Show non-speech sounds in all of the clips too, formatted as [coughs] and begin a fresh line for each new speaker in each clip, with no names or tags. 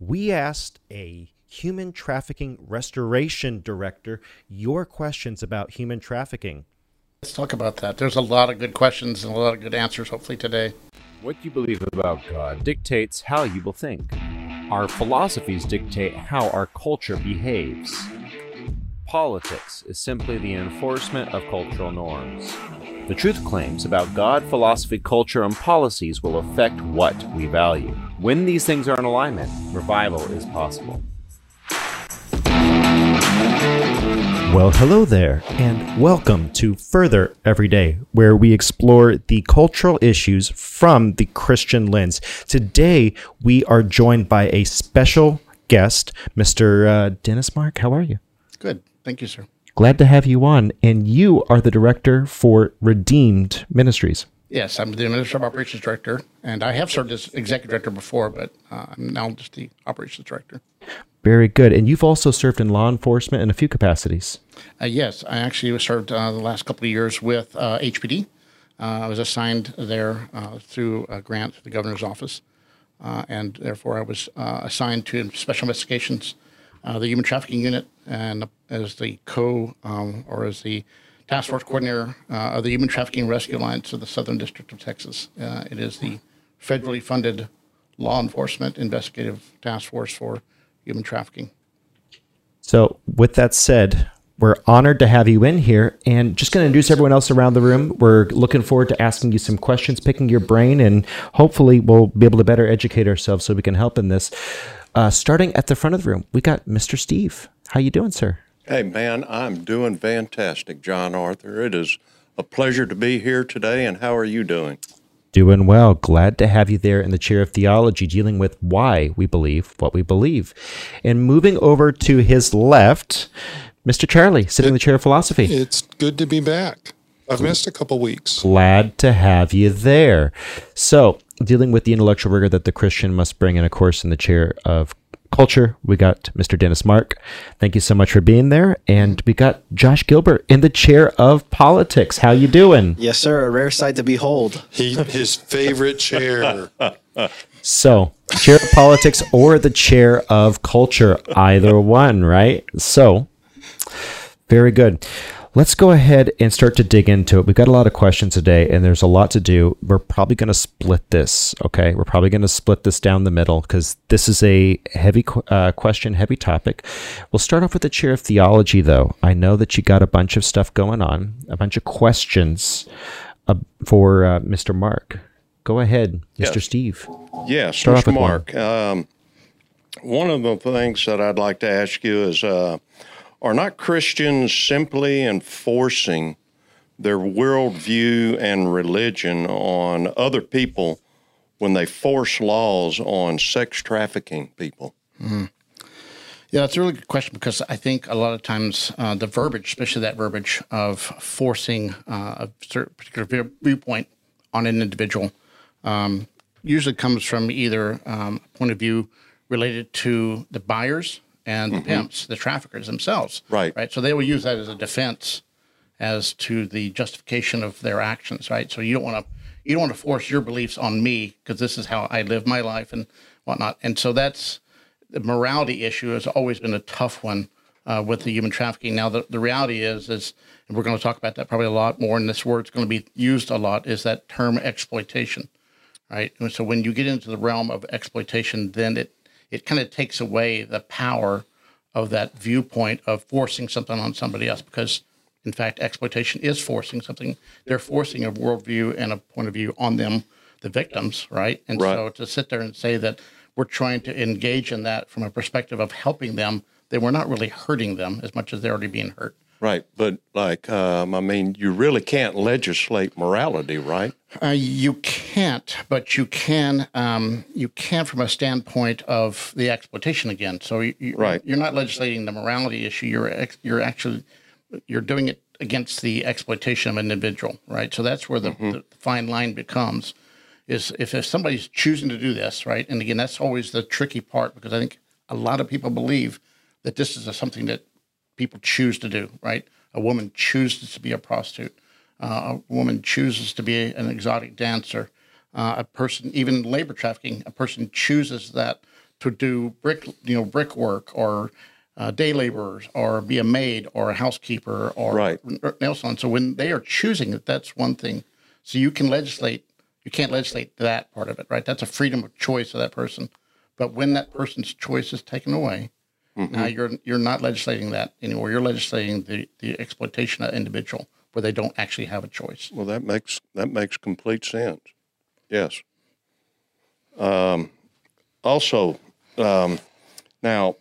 we asked a human trafficking restoration director your questions about human trafficking.
Let's talk about that. There's a lot of good questions and a lot of good answers, hopefully, today.
What you believe about God dictates how you will think. Our philosophies dictate how our culture behaves. Politics is simply the enforcement of cultural norms. The truth claims about God, philosophy, culture, and policies will affect what we value. When these things are in alignment, revival is possible.
Well, hello there, and welcome to Further Every Day, where we explore the cultural issues from the Christian lens. Today, we are joined by a special guest, Mr. Uh, Dennis Mark. How are you?
Good. Thank you, sir.
Glad to have you on. And you are the director for Redeemed Ministries.
Yes, I'm the Administrative Operations Director, and I have served as Executive Director before, but uh, I'm now just the Operations Director.
Very good. And you've also served in law enforcement in a few capacities.
Uh, yes, I actually served uh, the last couple of years with uh, HPD. Uh, I was assigned there uh, through a grant through the governor's office, uh, and therefore I was assigned to Special Investigations, the Human Trafficking Unit, and as the co um, or as the task force coordinator of the Human Trafficking Rescue Alliance of the Southern District of Texas. it is the federally funded law enforcement investigative task force for human trafficking.
So, with that said, we're honored to have you in here and just going to introduce everyone else around the room. We're looking forward to asking you some questions, picking your brain, and hopefully we'll be able to better educate ourselves so we can help in this. Uh, starting at the front of the room, we got Mr. Steve. How you doing, sir?
Hey, man, I'm doing fantastic, John Arthur. It is a pleasure to be here today, and how are you doing?
Doing well. Glad to have you there in the chair of theology, dealing with why we believe what we believe. And moving over to his left, Mr. Charlie, sitting it, in the chair of philosophy.
It's good to be back. I've missed a couple weeks.
Glad to have you there. So, dealing with the intellectual rigor that the Christian must bring, and of course, in the chair of culture. We got Mr. Dennis Mark. Thank you so much for being there. And we got Josh Gilbert in the chair of politics. How you doing?
Yes, sir. A rare sight to behold.
He, his favorite chair.
so, chair of politics or the chair of culture, either one, right? So, very good. Let's go ahead and start to dig into it. We've got a lot of questions today, and there's a lot to do. We're probably going to split this, okay? We're probably going to split this down the middle because this is a heavy uh, question, heavy topic. We'll start off with the chair of theology, though. I know that you got a bunch of stuff going on, a bunch of questions uh, for uh, Mr. Mark. Go ahead, Mr. Steve.
Yes, start Mr. Mark. One. Um, one of the things that I'd like to ask you is uh, are not Christians simply enforcing their worldview and religion on other people when they force laws on sex trafficking people?
Mm-hmm. Yeah, that's a really good question because I think a lot of times uh, the verbiage, especially that verbiage of forcing uh, a certain particular viewpoint on an individual, um, usually comes from either um, point of view related to the buyers and the mm-hmm. pimps, the traffickers themselves.
Right.
Right. So they will use that as a defense as to the justification of their actions. Right. So you don't want to you don't want to force your beliefs on me because this is how I live my life and whatnot. And so that's the morality issue has always been a tough one uh, with the human trafficking. Now the, the reality is is and we're going to talk about that probably a lot more. And this word's going to be used a lot is that term exploitation. Right. And so when you get into the realm of exploitation, then it it kind of takes away the power of that viewpoint of forcing something on somebody else because in fact exploitation is forcing something. They're forcing a worldview and a point of view on them the victims right? And right. so to sit there and say that we're trying to engage in that from a perspective of helping them they were not really hurting them as much as they're already being hurt
Right, but like, um, I mean, you really can't legislate morality, right?
Uh, you can't, but you can. Um, you can from a standpoint of the exploitation again. So you, you,
right.
you're not legislating the morality issue. You're ex, you're actually you're doing it against the exploitation of an individual, right? So that's where the, mm-hmm. the fine line becomes. Is if, if somebody's choosing to do this, right? And again, that's always the tricky part because I think a lot of people believe that this is a, something that people choose to do, right? A woman chooses to be a prostitute. Uh, a woman chooses to be an exotic dancer. Uh, a person, even labor trafficking, a person chooses that to do brick, you know, brickwork or uh, day laborers or be a maid or a housekeeper or
Right.
nail salon. So when they are choosing it, that's one thing. So you can legislate. You can't legislate that part of it, right? That's a freedom of choice of that person. But when that person's choice is taken away, now you're you're not legislating that anymore. You're legislating the the exploitation of individual where they don't actually have a choice.
Well, that makes that makes complete sense. Yes. Um, also, um, now,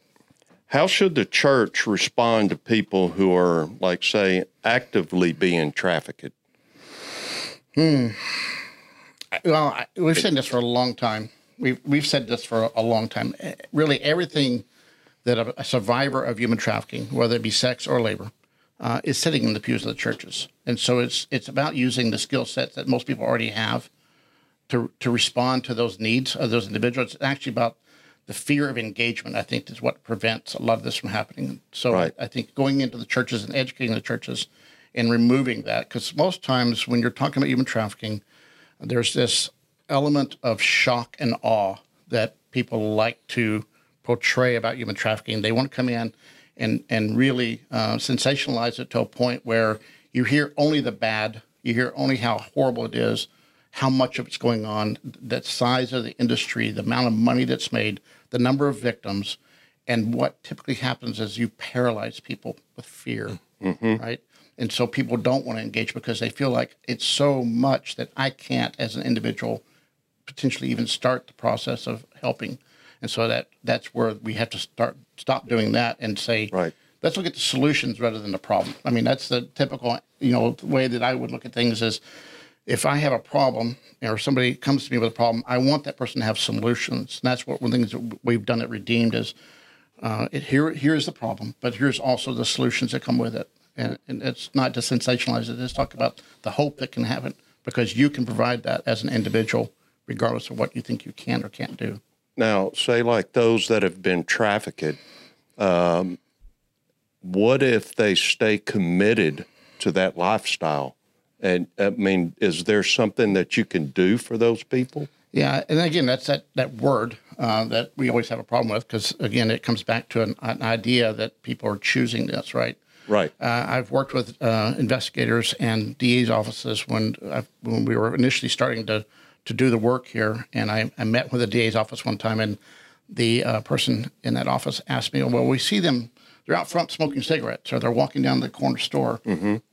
how should the church respond to people who are, like, say, actively being trafficked?
Well, I, we've said this for a long time. We've we've said this for a long time. Eh, Really, everything that a, a survivor of human trafficking, whether it be sex or labor, uh, is sitting in the pews of the churches. And so it's it's about using the skill sets that most people already have to to respond to those needs of those individuals. It's actually about the fear of engagement. I think is what prevents a lot of this from happening. So
Right.
I, I think going into the churches and educating the churches and removing that, because most times when you're talking about human trafficking, there's this element of shock and awe that people like to portray about human trafficking. They want to come in and and really uh, sensationalize it to a point where you hear only the bad, you hear only how horrible it is, how much of it's going on, the size of the industry, the amount of money that's made, the number of victims, and what typically happens is you paralyze people with fear, right? And so people don't want to engage because they feel like it's so much that I can't, as an individual, potentially even start the process of helping. And so that that's where we have to start stop doing that and say,
Right.
let's look at the solutions rather than the problem. I mean, that's the typical, you know, way that I would look at things is if I have a problem or somebody comes to me with a problem, I want that person to have solutions. And that's what one of the things that we've done at Redeemed is uh, it, here here's the problem, but here's also the solutions that come with it. And, and it's not to sensationalize it. It's talk about the hope that can happen because you can provide that as an individual, regardless of what you think you can or can't do.
Now, say like those that have been trafficked, um, what if they stay committed to that lifestyle? And I mean, is there something that you can do for those people?
Yeah, and again, that's that that word uh, that we always have a problem with because again, it comes back to an, an idea that people are choosing this, right?
Right.
Uh, I've worked with uh, investigators and DA's offices when i when we were initially starting to to do the work here, and I, I met with the DA's office one time, and the uh, person in that office asked me, "Well, we see them." They're out front smoking cigarettes, or they're walking down the corner store.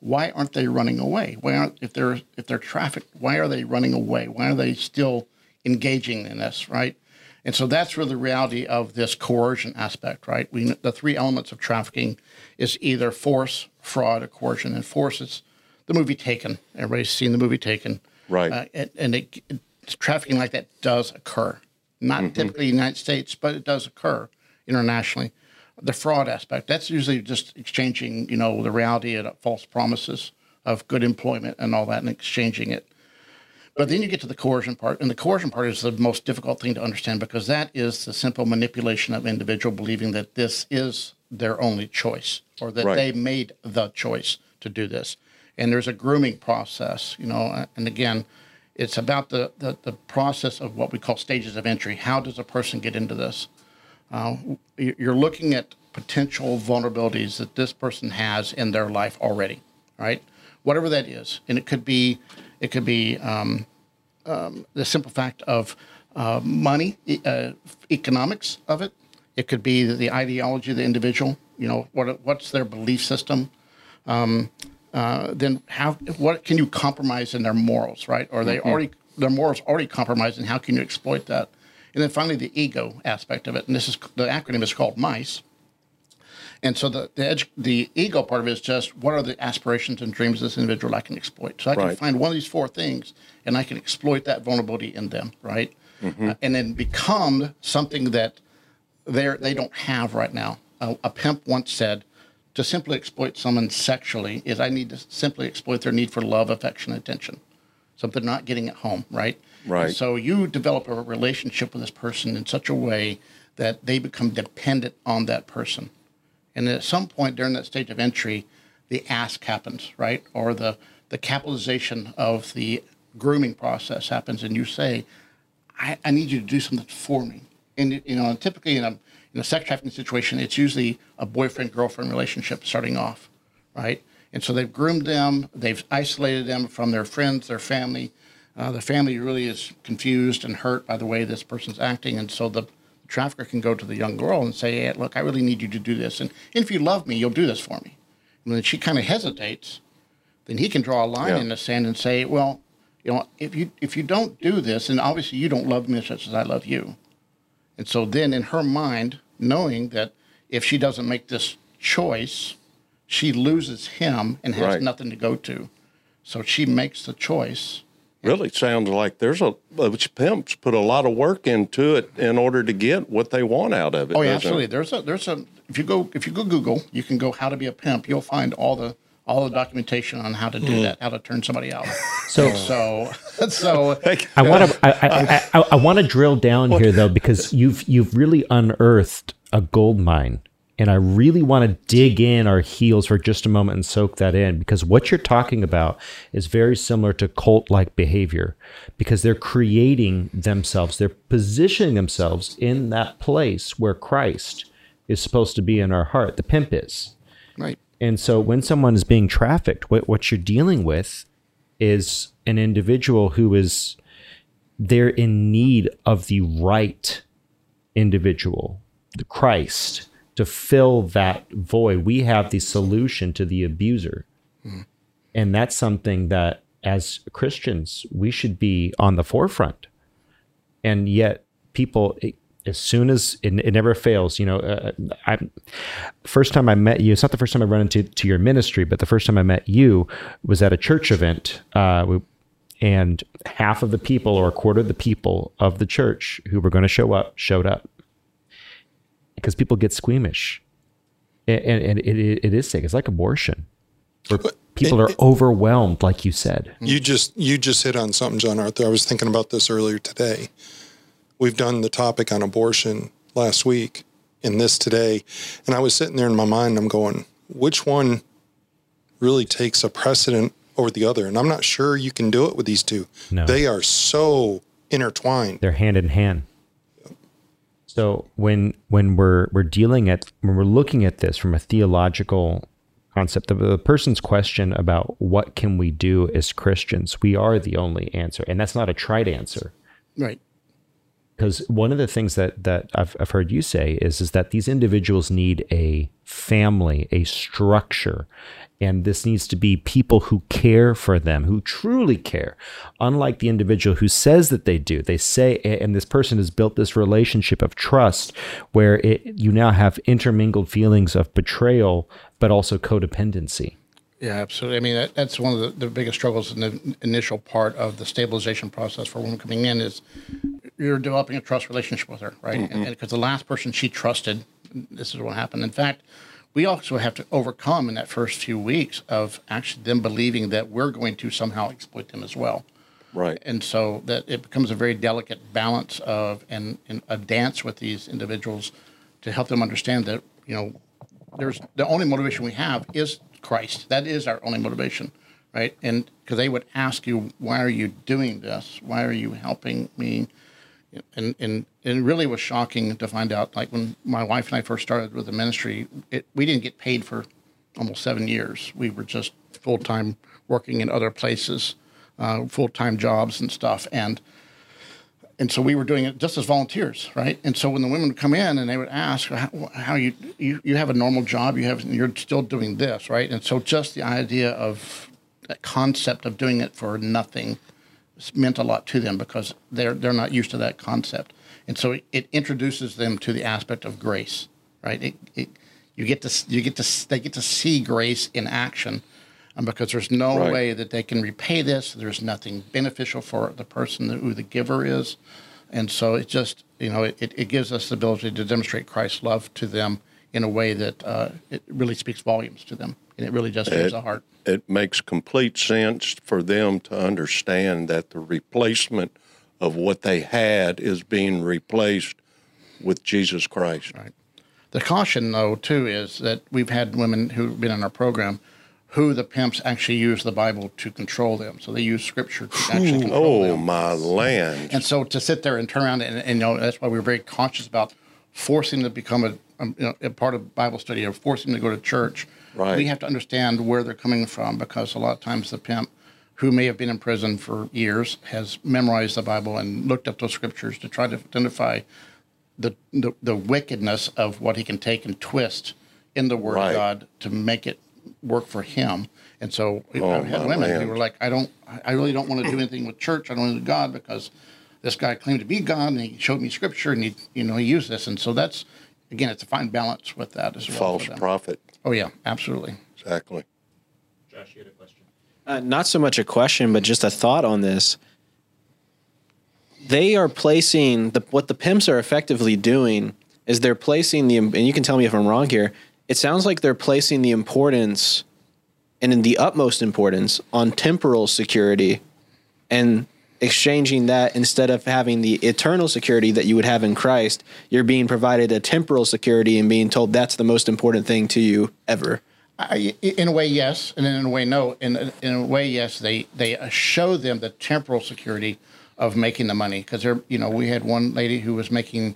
Why aren't they running away? Why aren't if they're if they're trafficked? Why are they running away? Why are they still engaging in this? Right? And so that's really the reality of this coercion aspect, right? We the three elements of trafficking is either force, fraud, or coercion. And force is the movie Taken. Everybody's seen the movie Taken,
Right.
Uh, and and it, it, trafficking like that does occur, not typically in the United States, but it does occur internationally. The fraud aspect that's usually just exchanging, you know, the reality of false promises of good employment and all that, and exchanging it. But then you get to the coercion part, and the coercion part is the most difficult thing to understand because that is the simple manipulation of individual believing that this is their only choice or that
Right.
they made the choice to do this. And there's a grooming process, you know, and again, it's about the, the, the process of what we call stages of entry. How does a person get into this? Uh, you- you're looking at potential vulnerabilities that this person has in their life already, right? Whatever that is, and it could be, it could be um, um, the simple fact of uh, money, uh, economics of it. It could be the ideology of the individual. You know, what what's their belief system? Um, uh, then how what can you compromise in their morals, right? Or they already their morals already compromised, and how can you exploit that? And then finally, the ego aspect of it, and this is the acronym is called MICE. And so the the, edu- the ego part of it is just what are the aspirations and dreams of this individual I can exploit. So I can
Right.
find one of these four things, and I can exploit that vulnerability in them, right? Uh, and then become something that they they don't have right now. A, a pimp once said, "To simply exploit someone sexually is I need to simply exploit their need for love, affection, and attention, something they're not getting at home." Right.
Right.
And so you develop a relationship with this person in such a way that they become dependent on that person, and at some point during that stage of entry, the ask happens, right, or the the capitalization of the grooming process happens, and you say, I, I need you to do something for me. and you know, typically in a in a sex trafficking situation, it's usually a boyfriend girlfriend relationship starting off, right? And so they've groomed them, they've isolated them from their friends, their family. Uh, the family really is confused and hurt by the way this person's acting, and so the trafficker can go to the young girl and say, hey, "Look, I really need you to do this, and, and if you love me, you'll do this for me." And then she kind of hesitates. Then he can draw a line
Yeah.
in the sand and say, "Well, you know, if you if you don't do this, and obviously you don't love me as much as I love you." And so then in her mind, knowing that if she doesn't make this choice, she loses him and has
Right.
nothing to go to. So she makes the choice.
Really sounds like there's a which pimps put a lot of work into it in order to get what they want out of it.
Oh yeah,
doesn't it?
absolutely. There's a there's a if you go if you go Google, you can go how to be a pimp. You'll find all the all the documentation on how to do mm. that, how to turn somebody out. [laughs]
So-
so [laughs] so
I want to uh, I, I, I, I want to drill down here though because you've you've really unearthed a gold mine and I really want to dig in our heels for just a moment and soak that in because what you're talking about is very similar to cult like behavior because they're creating themselves they're positioning themselves in that place where Christ is supposed to be in our heart the pimp is
right.
And so when someone is being trafficked, what, what you're dealing with is an individual who is they're in need of the right individual, the Christ, to fill that void. We have the solution to the abuser. Hmm. And that's something that as Christians, we should be on the forefront. And yet people it, as soon as it, it never fails, you know, uh, I first time I met you, it's not the first time I run into to your ministry, but the first time I met you was at a church event. Uh, we, and half of the people or a quarter of the people of the church who were going to show up showed up because people get squeamish. And, and, and it, it is sick. It's like abortion. Where people are overwhelmed, like you said.
You just you just hit on something, John Arthur. I was thinking about this earlier today. We've done the topic on abortion last week and this today, and I was sitting there in my mind. I'm going, which one really takes a precedent over the other? And I'm not sure you can do it with these two.
No.
They are so intertwined.
they're hand in hand. So when when we're we're dealing at when we're looking at this from a theological concept, the, the person's question about what can we do as Christians, we are the only answer, and that's not a trite answer.
Right.
Because one of the things that that I've, I've heard you say is is that these individuals need a family, a structure, and this needs to be people who care for them, who truly care. Unlike the individual who says that they do, they say, and this person has built this relationship of trust where it, you now have intermingled feelings of betrayal, but also codependency.
Yeah, absolutely. I mean, that, that's one of the, the biggest struggles in the initial part of the stabilization process for women coming in is you're developing a trust relationship with her, right? Mm-hmm. And because the last person she trusted, this is what happened. In fact, we also have to overcome in that first few weeks of actually them believing that we're going to somehow exploit them as well.
Right.
And so that it becomes a very delicate balance of and, and a dance with these individuals to help them understand that, you know, there's the only motivation we have is Christ. That is our only motivation, right? And because they would ask you, why are you doing this? Why are you helping me? And, and, it really was shocking to find out, like when my wife and I first started with the ministry, it, we didn't get paid for almost seven years. We were just full time working in other places, uh, full time jobs and stuff. And and so we were doing it just as volunteers, right? And so when the women would come in and they would ask how, how you, you you have a normal job, you have you're still doing this, right? And so just the idea of that concept of doing it for nothing meant a lot to them because they're they're not used to that concept, and so it, it introduces them to the aspect of grace, right? It, it you get to you get to they get to see grace in action, and because there's no
Right.
way that they can repay this, there's nothing beneficial for the person who the giver is, and so it just you know it, it gives us the ability to demonstrate Christ's love to them in a way that uh, it really speaks volumes to them, and it really just gives the heart.
It makes complete sense for them to understand that the replacement of what they had is being replaced with Jesus Christ.
Right. The caution, though, too, is that we've had women who've been in our program who the pimps actually use the Bible to control them. So they use Scripture to actually control
Oh,
them.
Oh, my land.
And so to sit there and turn around and, and you know that's why we're very conscious about forcing them to become a, um, you know, a part of Bible study or forcing them to go to church.
Right.
We have to understand where they're coming from because a lot of times the pimp, who may have been in prison for years, has memorized the Bible and looked up those scriptures to try to identify the the, the wickedness of what he can take and twist in the Word
Right.
of God to make it work for him. And so
Oh,
I had women
land.
who were like, I don't, I really don't want to do anything with church. I don't want to do God because this guy claimed to be God and he showed me scripture and he, you know, he used this. And so that's, again, it's a fine balance with that as well.
False prophet.
Oh yeah, absolutely.
Exactly. Josh, you had a question.
Uh, not so much a question, but just a thought on this. They are placing the what the pimps are effectively doing is they're placing the and you can tell me if I'm wrong here. It sounds like they're placing the importance and in the utmost importance on temporal security and exchanging that instead of having the eternal security that you would have in Christ, you're being provided a temporal security and being told that's the most important thing to you ever.
I, in a way, yes, and in a way, no. In in a way, yes, they they uh, show them the temporal security of making the money because they're you know we had one lady who was making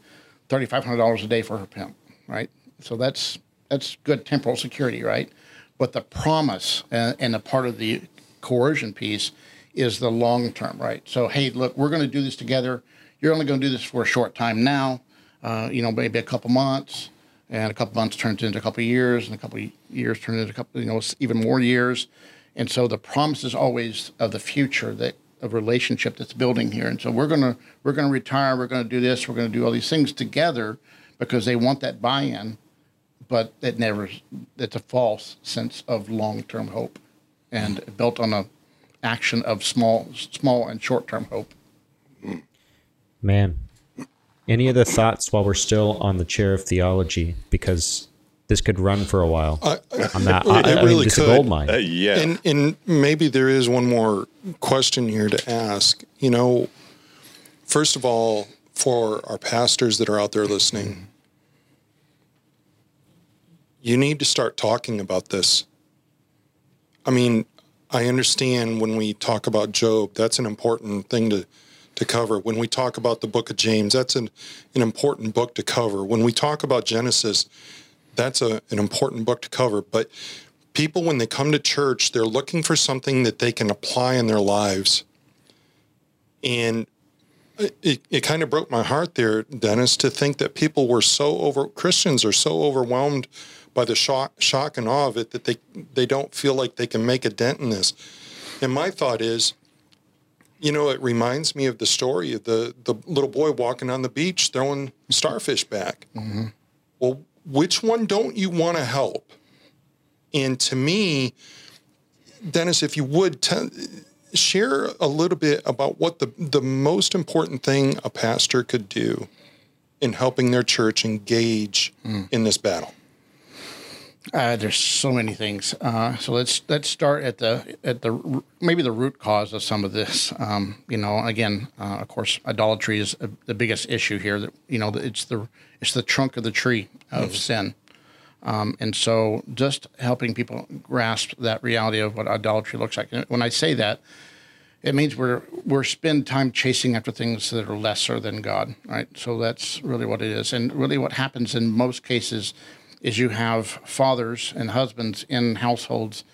thirty five hundred dollars a day for her pimp, right? So that's that's good temporal security, right? But the promise and, and a part of the coercion piece is the long term, right? So hey, look, we're going to do this together. You're only going to do this for a short time now, uh, you know, maybe a couple months and a couple months turns into a couple years, and a couple years turn into a couple, you know, even more years. And so the promise is always of the future that of relationship that's building here. And so we're gonna we're gonna retire, we're gonna do this, we're gonna do all these things together because they want that buy-in, but it never it's a false sense of long-term hope and built on a action of small small and short-term hope.
Man, any other thoughts while we're still on the chair of theology? Because this could run for a while.
I,
on that,
it
I, I mean,
really
it's a
could.
gold mine.
Uh, yeah.
And and maybe there is one more question here to ask. You know, first of all, for our pastors that are out there listening, you need to start talking about this. I mean, I understand when we talk about Job, that's an important thing to to cover. When we talk about the book of James, that's an, an important book to cover. When we talk about Genesis, that's a, an important book to cover. But people, when they come to church, they're looking for something that they can apply in their lives. And it, it, kind of broke my heart there, Dennis, to think that people were so over, Christians are so overwhelmed by the shock, shock and awe of it that they, they don't feel like they can make a dent in this. And my thought is, you know, it reminds me of the story of the, the little boy walking on the beach throwing starfish back. Mm-hmm. Well, which one don't you want to help? And to me, Dennis, if you would tell, share a little bit about what the, the most important thing a pastor could do in helping their church engage mm. in this battle.
Uh, there's so many things. Uh, so let's let's start at the at the maybe the root cause of some of this. Um, you know, again, uh, of course, idolatry is uh the biggest issue here. That you know, it's the it's the trunk of the tree of sin. Um, and so, just helping people grasp that reality of what idolatry looks like. And when I say that, it means we're we're spend time chasing after things that are lesser than God, right? So that's really what it is. And really, what happens in most cases is you have fathers and husbands in households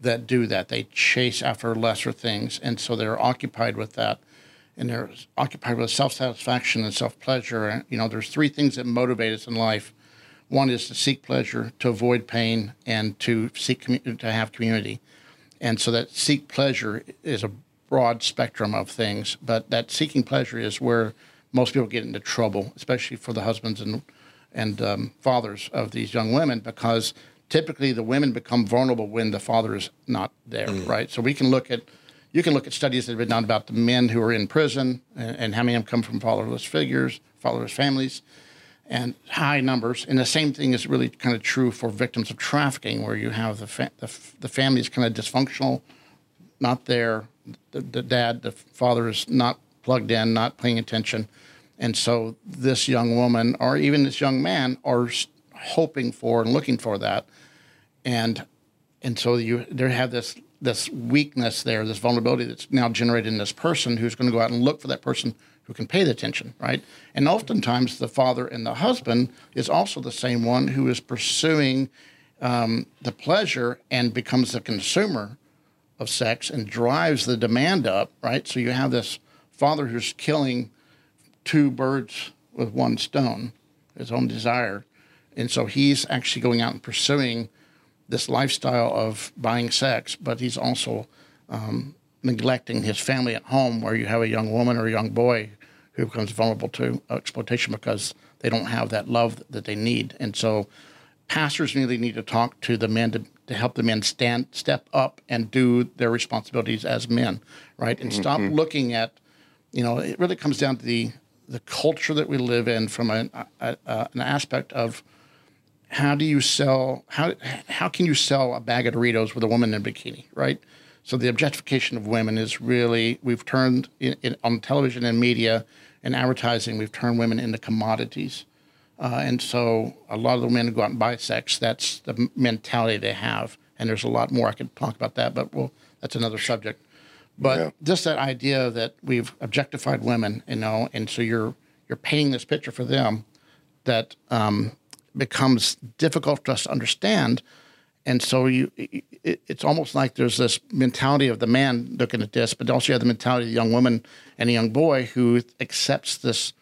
that do that. They chase after lesser things, and so they're occupied with that, and they're occupied with self satisfaction and self pleasure. You know, there's three things that motivate us in life. One is to seek pleasure, to avoid pain, and to seek to have community. And so that seek pleasure is a broad spectrum of things, but that seeking pleasure is where most people get into trouble, especially for the husbands and and um, fathers of these young women, because typically the women become vulnerable when the father is not there, right? So we can look at you can look at studies that have been done about the men who are in prison and, and how many of them come from fatherless figures, fatherless families and high numbers. And the same thing is really kind of true for victims of trafficking, where you have the fa- the, f- the family is kind of dysfunctional, not there. The, the dad, the father is not plugged in, not paying attention, and so this young woman or even this young man are hoping for and looking for that, and and so you there have this this weakness there, this vulnerability that's now generated in this person who's going to go out and look for that person who can pay the attention, right? And oftentimes the father and the husband is also the same one who is pursuing um, the pleasure and becomes the consumer of sex and drives the demand up, right? So you have this father who's killing two birds with one stone, his own desire. And so he's actually going out and pursuing this lifestyle of buying sex, but he's also um, neglecting his family at home, where you have a young woman or a young boy who becomes vulnerable to exploitation because they don't have that love that they need. And so, pastors really need to talk to the men to, to help the men stand, step up, and do their responsibilities as men, right? And stop mm-hmm. looking at, you know, it really comes down to the the culture that we live in from an, a, a, an aspect of how do you sell how how can you sell a bag of Doritos with a woman in a bikini, right? So the objectification of women is really we've turned in, in, on television and media and advertising we've turned women into commodities, uh, and so a lot of the men who go out and buy sex that's the mentality they have, and there's a lot more I could talk about that, but well that's another subject. But yeah. just that idea that we've objectified women, you know, and so you're you're painting this picture for them that um, becomes difficult for us to understand. And so you, it, it's almost like there's this mentality of the man looking at this, but also you have the mentality of the young woman and a young boy who accepts this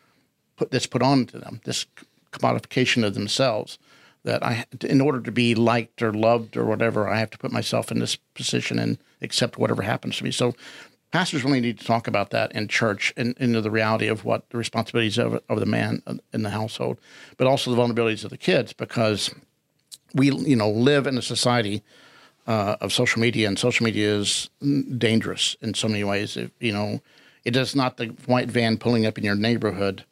put this put on to them, this commodification of themselves. That I, in order to be liked or loved or whatever, I have to put myself in this position and accept whatever happens to me. So pastors really need to talk about that in church and into the reality of what the responsibilities of, of the man in the household, but also the vulnerabilities of the kids because we, you know, live in a society uh, of social media, and social media is dangerous in so many ways. It, you know, it is not the white van pulling up in your neighborhood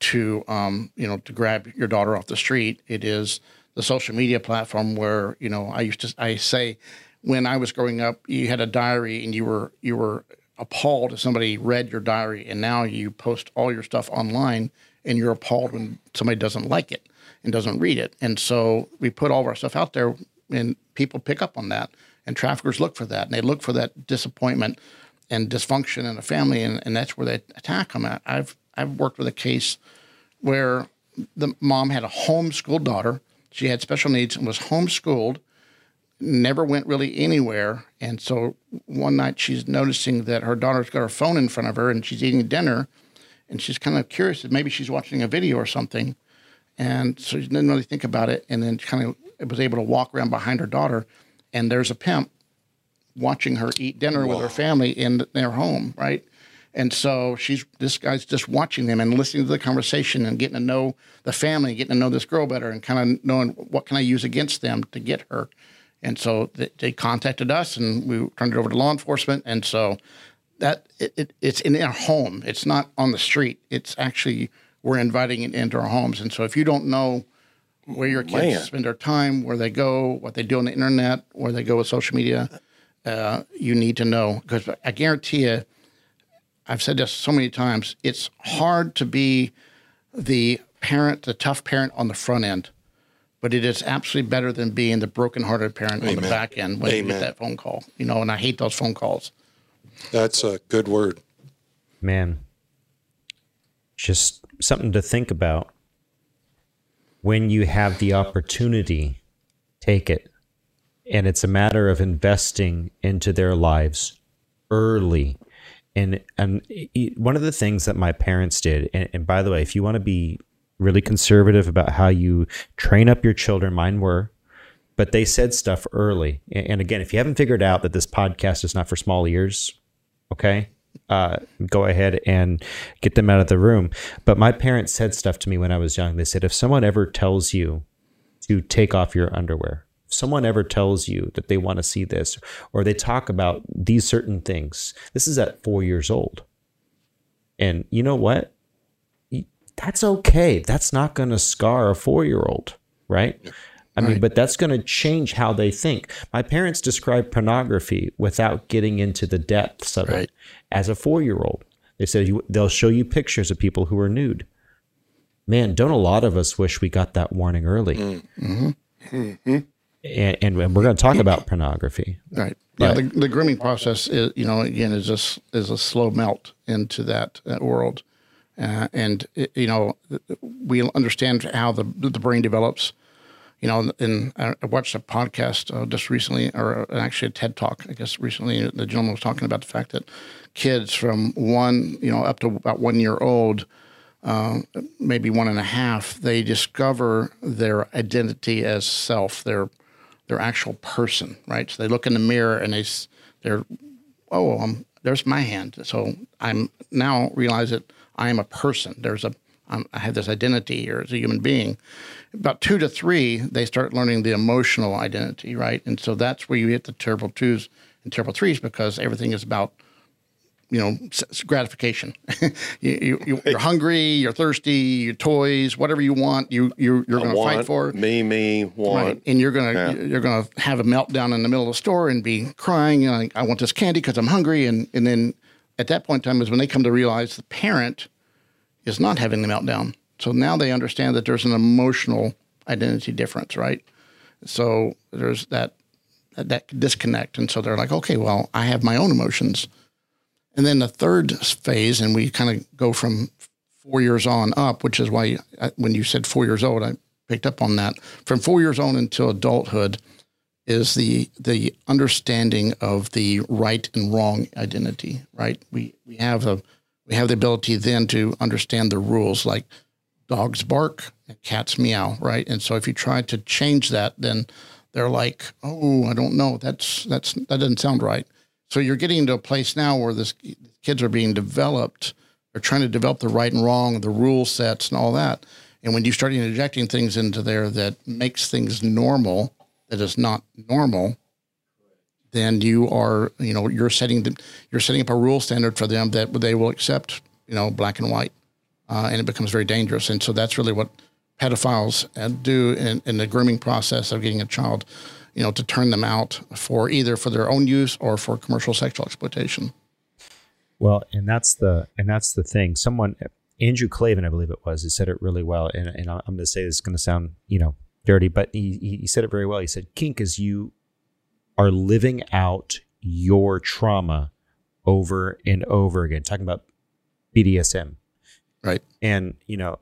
to, um, you know, to grab your daughter off the street. It is the social media platform where, you know, I used to I say when I was growing up, you had a diary and you were you were appalled if somebody read your diary, and now you post all your stuff online and you're appalled when somebody doesn't like it and doesn't read it. And so we put all of our stuff out there, and people pick up on that, and traffickers look for that, and they look for that disappointment and dysfunction in a family, and, and that's where they attack them. I've I've worked with a case where the mom had a homeschooled daughter. She had special needs and was homeschooled never went really anywhere. And so one night she's noticing that her daughter's got her phone in front of her and she's eating dinner. And she's kind of curious that maybe she's watching a video or something. And so she didn't really think about it. And then kind of was able to walk around behind her daughter. And there's a pimp watching her eat dinner Whoa. with her family in their home, right? And so she's this guy's just watching them and listening to the conversation and getting to know the family, getting to know this girl better, and kind of knowing what can I use against them to get her. And so they contacted us, and we turned it over to law enforcement. And so that it, it, it's in our home. It's not on the street. It's actually we're inviting it into our homes. And so if you don't know where your kids Man. spend their time, where they go, what they do on the internet, where they go with social media, uh, you need to know because I guarantee you, I've said this so many times. It's hard to be the parent, the tough parent on the front end but it is absolutely better than being the broken-hearted parent Amen. on the back end when Amen. you get that phone call. You know, and I hate those phone calls.
That's a good word.
Man, just something to think about. When you have the opportunity, take it. And it's a matter of investing into their lives early. And and one of the things that my parents did, and, and by the way, if you want to be really conservative about how you train up your children. Mine were, but they said stuff early. And again, if you haven't figured out that this podcast is not for small ears, okay, uh, go ahead and get them out of the room. But my parents said stuff to me when I was young. They said, if someone ever tells you to take off your underwear, someone ever tells you that they want to see this, or they talk about these certain things, this is at four years old. And you know what? that's okay. That's not going to scar a four year old, right? I mean, but that's going to change how they think. My parents described pornography without getting into the depths of right. it as a four year old. They said you, they'll show you pictures of people who are nude. Man, don't a lot of us wish we got that warning early?
Mm-hmm. Mm-hmm.
And, and we're going to talk about pornography.
Right. Yeah. The, the grooming process is, you know, again, is just is a slow melt into that, that world, uh, and it, you know, we understand how the the brain develops. You know, and I watched a podcast uh, just recently, or actually a TED talk, I guess recently. The gentleman was talking about the fact that kids from one, you know, up to about one year old, uh, maybe one and a half, they discover their identity as self, their their actual person, right? So they look in the mirror and they they're oh, um, there's my hand. So I'm now realize that I am a person. There's a I'm, I have this identity here as a human being. About two to three, they start learning the emotional identity, right? And so that's where you hit the terrible twos and terrible threes because everything is about you know gratification. [laughs] you, you, are hungry, you're thirsty, your toys, whatever you want, you you you're going to fight for.
Me, me, want, right.
and you're gonna yeah. you're gonna have a meltdown in the middle of the store and be crying. You know, I want this candy because I'm hungry, and and then at that point in time is when they come to realize the parent is not having the meltdown. So now they understand that there's an emotional identity difference, right? So there's that that disconnect, and so they're like, okay, well, I have my own emotions and then the third phase, and we kind of go from four years on up, which is why uh, when you said four years old, I picked up on that. From four years on until adulthood is the the understanding of the right and wrong identity. Right? We we have a we have the ability then to understand the rules, like dogs bark and cats meow. Right? And so if you try to change that, then they're like, oh, I don't know. That's that's that doesn't sound right. So you're getting to a place now where this kids are being developed. They're trying to develop the right and wrong, the rule sets, and all that. And when you start injecting things into there that makes things normal, that is not normal, then you are, you know, you're setting the, you're setting up a rule standard for them that they will accept, you know, black and white, uh, and it becomes very dangerous. And so that's really what pedophiles do in, in the grooming process of getting a child you know, to turn them out for either for their own use or for commercial sexual exploitation.
Well, and that's the and that's the thing. Someone, Andrew Klavan, I believe it was, he said it really well. And, and I'm going to say this is going to sound, you know, dirty, but he, he said it very well. He said, "Kink is you are living out your trauma over and over again." Talking about BDSM,
right?
And you know,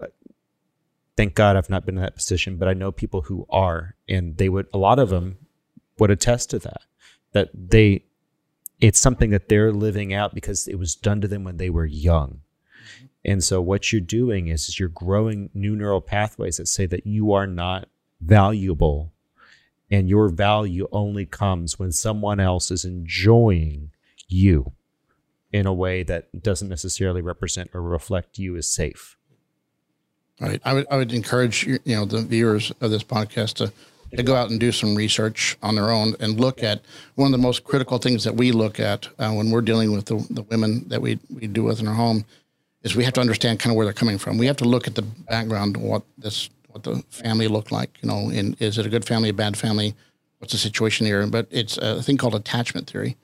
thank God I've not been in that position, but I know people who are, and they would, a lot of them would attest to that, that they, it's something that they're living out because it was done to them when they were young. And so what you're doing is, is you're growing new neural pathways that say that you are not valuable and your value only comes when someone else is enjoying you in a way that doesn't necessarily represent or reflect you as safe.
Right. I would I would encourage you know the viewers of this podcast to to go out and do some research on their own and look at one of the most critical things that we look at uh, when we're dealing with the, the women that we, we do with in our home is we have to understand kind of where they're coming from. We have to look at the background, what this what the family looked like. You know, in is it a good family, a bad family? What's the situation here? But it's a thing called attachment theory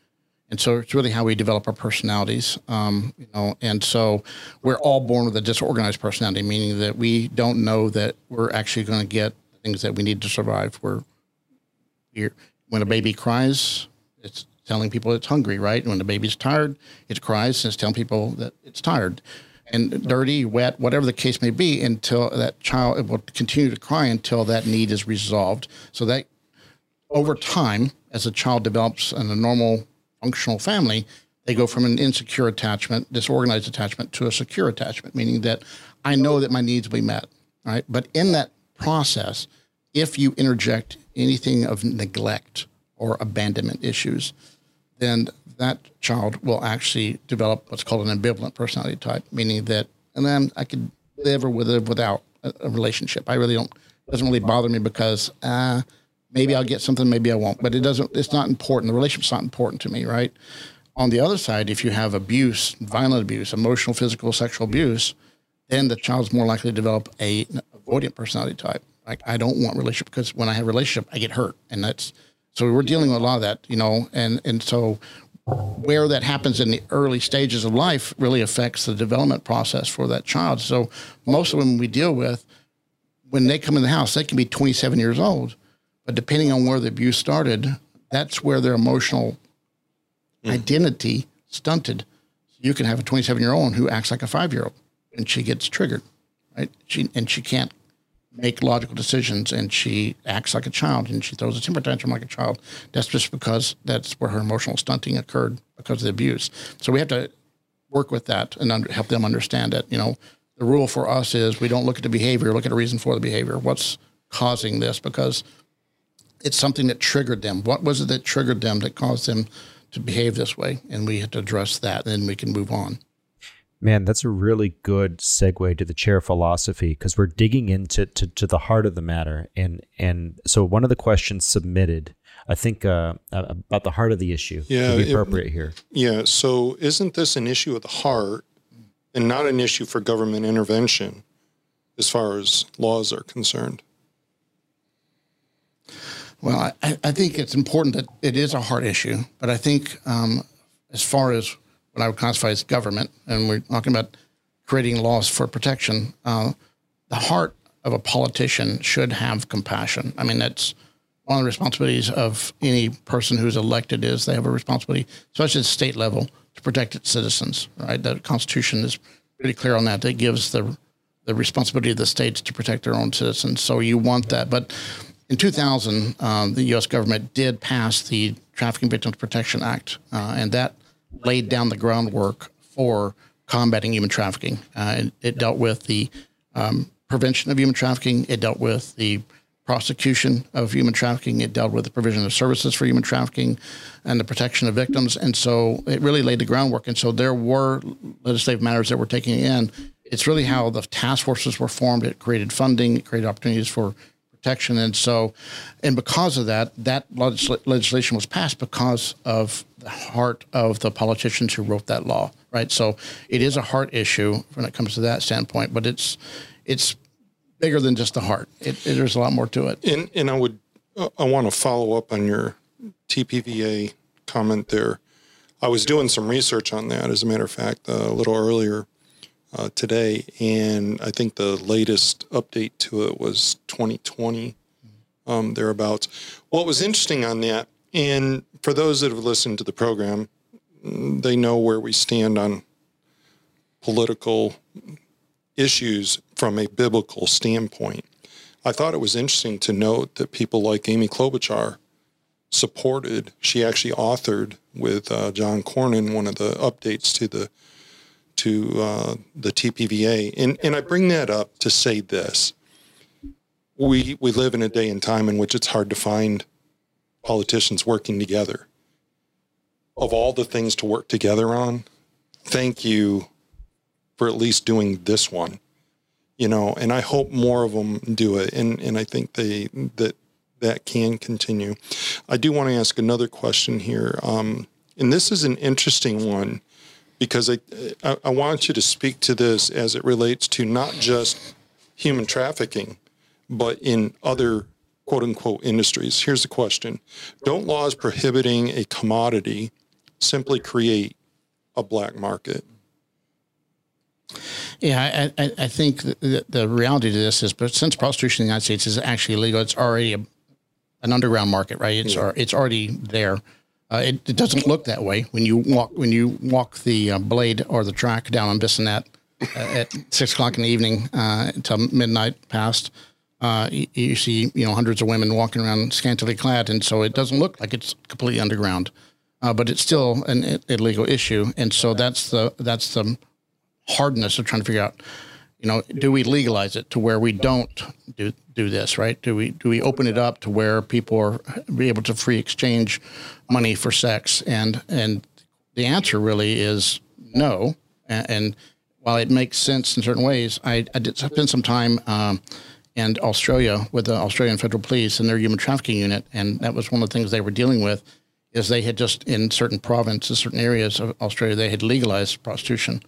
and so it's really how we develop our personalities um, you know and so we're all born with a disorganized personality meaning that we don't know that we're actually going to get things that we need to survive we're when a baby cries it's telling people it's hungry right when the baby's tired it cries and it's telling people that it's tired and dirty wet whatever the case may be until that child will continue to cry until that need is resolved so that over time as a child develops in a normal functional family, they go from an insecure attachment, disorganized attachment, to a secure attachment, meaning that I know that my needs will be met. Right. But in that process, if you interject anything of neglect or abandonment issues, then that child will actually develop what's called an ambivalent personality type, meaning that, and then I could live or live without a, a relationship. I really don't, doesn't really bother me because, uh, maybe I'll get something, maybe I won't. But it doesn't. It's not important. The relationship's not important to me, right? On the other side, if you have abuse, violent abuse, emotional, physical, sexual abuse, then the child's more likely to develop a avoidant personality type. Like I don't want relationship because when I have relationship, I get hurt, and that's so we're dealing with a lot of that, you know, and and so where that happens in the early stages of life really affects the development process for that child. So most of them we deal with, when they come in the house, they can be 27 years old, But depending on where the abuse started, that's where their emotional hmm. identity stunted. You can have a 27 year old who acts like a five year old and she gets triggered, right? She and she can't make logical decisions and she acts like a child and she throws a temper tantrum like a child. That's just because that's where her emotional stunting occurred because of the abuse. So we have to work with that and under, help them understand it. You know, the rule for us is we don't look at the behavior, look at a reason for the behavior. What's causing this? Because it's something that triggered them. What was it that triggered them that caused them to behave this way? And we have to address that, and then we can move on.
Man, that's a really good segue to the chair of philosophy because we're digging into to, to the heart of the matter. And and so one of the questions submitted, I think, uh, about the heart of the issue
Yeah,
would be
it-
appropriate here.
Yeah. So isn't this an issue of the heart and not an issue for government intervention as far as laws are concerned?
Well, I, I think it's important that it is a heart issue, but I think um, as far as what I would classify as government, and we're talking about creating laws for protection, uh, the heart of a politician should have compassion. I mean, that's one of the responsibilities of any person who's elected is they have a responsibility, especially at the state level, to protect its citizens. Right? The Constitution is pretty clear on that. It gives the the responsibility of the states to protect their own citizens. So you want that, but in 2000, um, the U.S. government did pass the Trafficking Victims Protection Act, uh, and that laid down the groundwork for combating human trafficking. Uh, it, it dealt with the um, prevention of human trafficking. It dealt with the prosecution of human trafficking. It dealt with the provision of services for human trafficking and the protection of victims. And so it really laid the groundwork. And so there were legislative matters that were taken in. It's really how the task forces were formed. It created funding, it created opportunities for protection. And so, and because of that, that legisla- legislation was passed because of the heart of the politicians who wrote that law, right? So it is a heart issue when it comes to that standpoint, but it's, it's bigger than just the heart. It, it, there's a lot more to it.
And and I would I want to follow up on your TPVA comment there. I was doing some research on that, as a matter of fact, uh, a little earlier uh, today, and I think the latest update to it was 2020, um, thereabouts. What was interesting on that, and for those that have listened to the program, they know where we stand on political issues from a biblical standpoint. I thought it was interesting to note that people like Amy Klobuchar supported. She actually authored with uh, John Cornyn one of the updates to the to uh, the TPVA, and and I bring that up to say this: we we live in a day and time in which it's hard to find politicians working together. Of all the things to work together on, thank you for at least doing this one you know and i hope more of them do it. And and i think they that that can continue. I do want to ask another question here. Um, and this is an interesting one because I, I i want you to speak to this as it relates to not just human trafficking but in other quote unquote industries here's the question don't laws prohibiting a commodity simply create a black market
Yeah, I, I, I think the, the, reality to this is, but since prostitution in the United States is actually illegal, it's already a, an underground market, right? It's al- it's already there. Uh, it, it doesn't look that way when you walk when you walk the uh, blade or the track down on Bissonnet uh, at six o'clock in the evening uh, until midnight past. Uh, you, you see, you know, hundreds of women walking around scantily clad, and so it doesn't look like it's completely underground, uh, but it's still an illegal issue, and so that's the that's the hardness of trying to figure out, you know, do we legalize it to where we don't do do this, right? Do we do we open it up to where people are be able to free exchange money for sex? And and the answer really is no. And, and while it makes sense in certain ways, I, I did spend some time um, in Australia with the Australian Federal Police and their human trafficking unit, and that was one of the things they were dealing with. Is they had just in certain provinces, certain areas of Australia, they had legalized prostitution.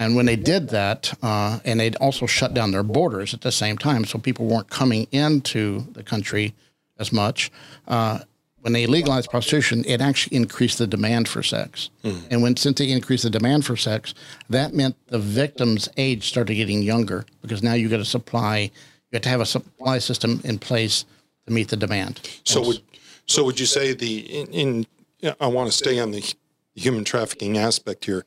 And when they did that, uh, and they'd also shut down their borders at the same time, so people weren't coming into the country as much. Uh, when they legalized prostitution, it actually increased the demand for sex. And when since they increased the demand for sex, that meant the victim's age started getting younger because now you got to supply, you have to have a supply system in place to meet the demand.
So would so would you say the in, in I want to stay on the human trafficking aspect here,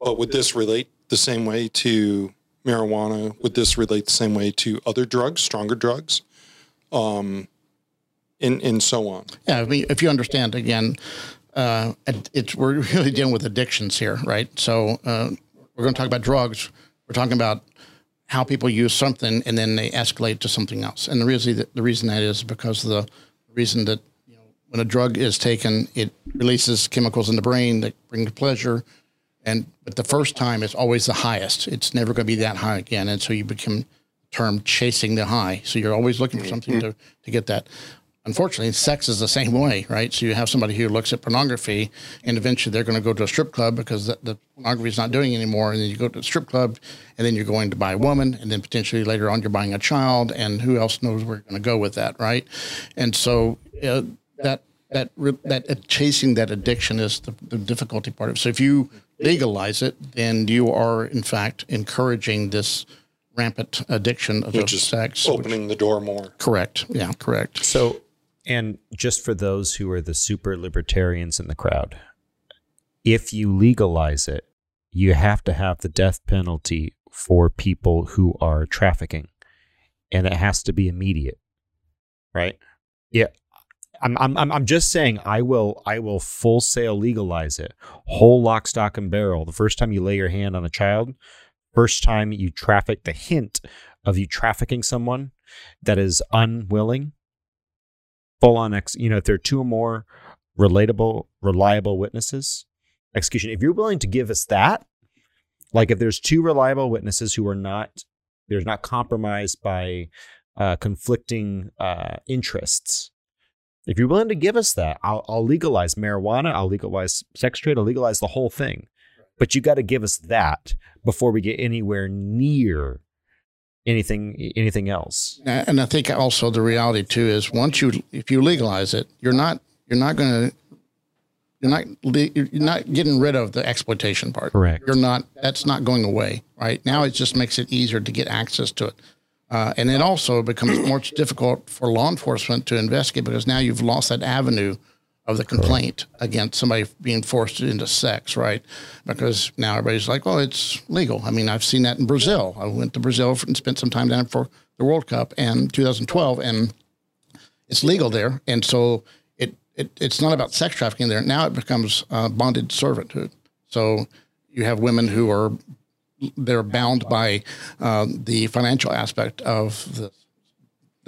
but would this relate the same way to marijuana? Would this relate the same way to other drugs, stronger drugs, um, and and so on?
Yeah, I mean, if you understand again, uh, it's we're really dealing with addictions here, right? So uh, we're going to talk about drugs. We're talking about how people use something and then they escalate to something else. And the reason that, the reason that is because the reason that you know when a drug is taken, it releases chemicals in the brain that bring pleasure. And but the first time it's always the highest. It's never going to be that high again. And so you become term chasing the high. So you're always looking for something mm-hmm. to, to get that unfortunately, sex is the same way, right? So you have somebody who looks at pornography, and eventually they're going to go to a strip club because the, the pornography is not doing anymore. And then you go to the strip club, and then you're going to buy a woman, and then potentially later on you're buying a child, and who else knows where you're going to go with that, right? And so uh, that that that chasing that addiction is the, the difficulty part of it. So if you legalize it, then you are in fact encouraging this rampant addiction of
which is
sex,
opening which, the door more.
Correct. Yeah. Correct.
So and just for those who are the super libertarians in the crowd, if you legalize it, you have to have the death penalty for people who are trafficking, and it has to be immediate, right? Yeah, I'm I'm I'm just saying I will I will full sale legalize it, whole lock, stock, and barrel. The first time you lay your hand on a child, first time you traffic, the hint of you trafficking someone that is unwilling full on ex you know if there are two or more relatable reliable witnesses execution if you're willing to give us that like if there's two reliable witnesses who are not there's not compromised by uh, conflicting uh, interests if you're willing to give us that I'll, I'll legalize marijuana i'll legalize sex trade i'll legalize the whole thing but you got to give us that before we get anywhere near anything anything else.
And I think also the reality too is once you if you legalize it, you're not you're not going to you're not you're not getting rid of the exploitation part.
Correct.
You're not. That's not going away. Right now, it just makes it easier to get access to it, uh, and it also becomes [coughs] more difficult for law enforcement to investigate because now you've lost that avenue of the complaint against somebody being forced into sex, right? Because now everybody's like, well, it's legal. I mean, I've seen that in Brazil. I went to Brazil and spent some time down for the World Cup and 2012, and it's legal there. And so it, it it's not about sex trafficking there. Now it becomes uh, bonded servanthood. So you have women who are they're bound by uh, the financial aspect of the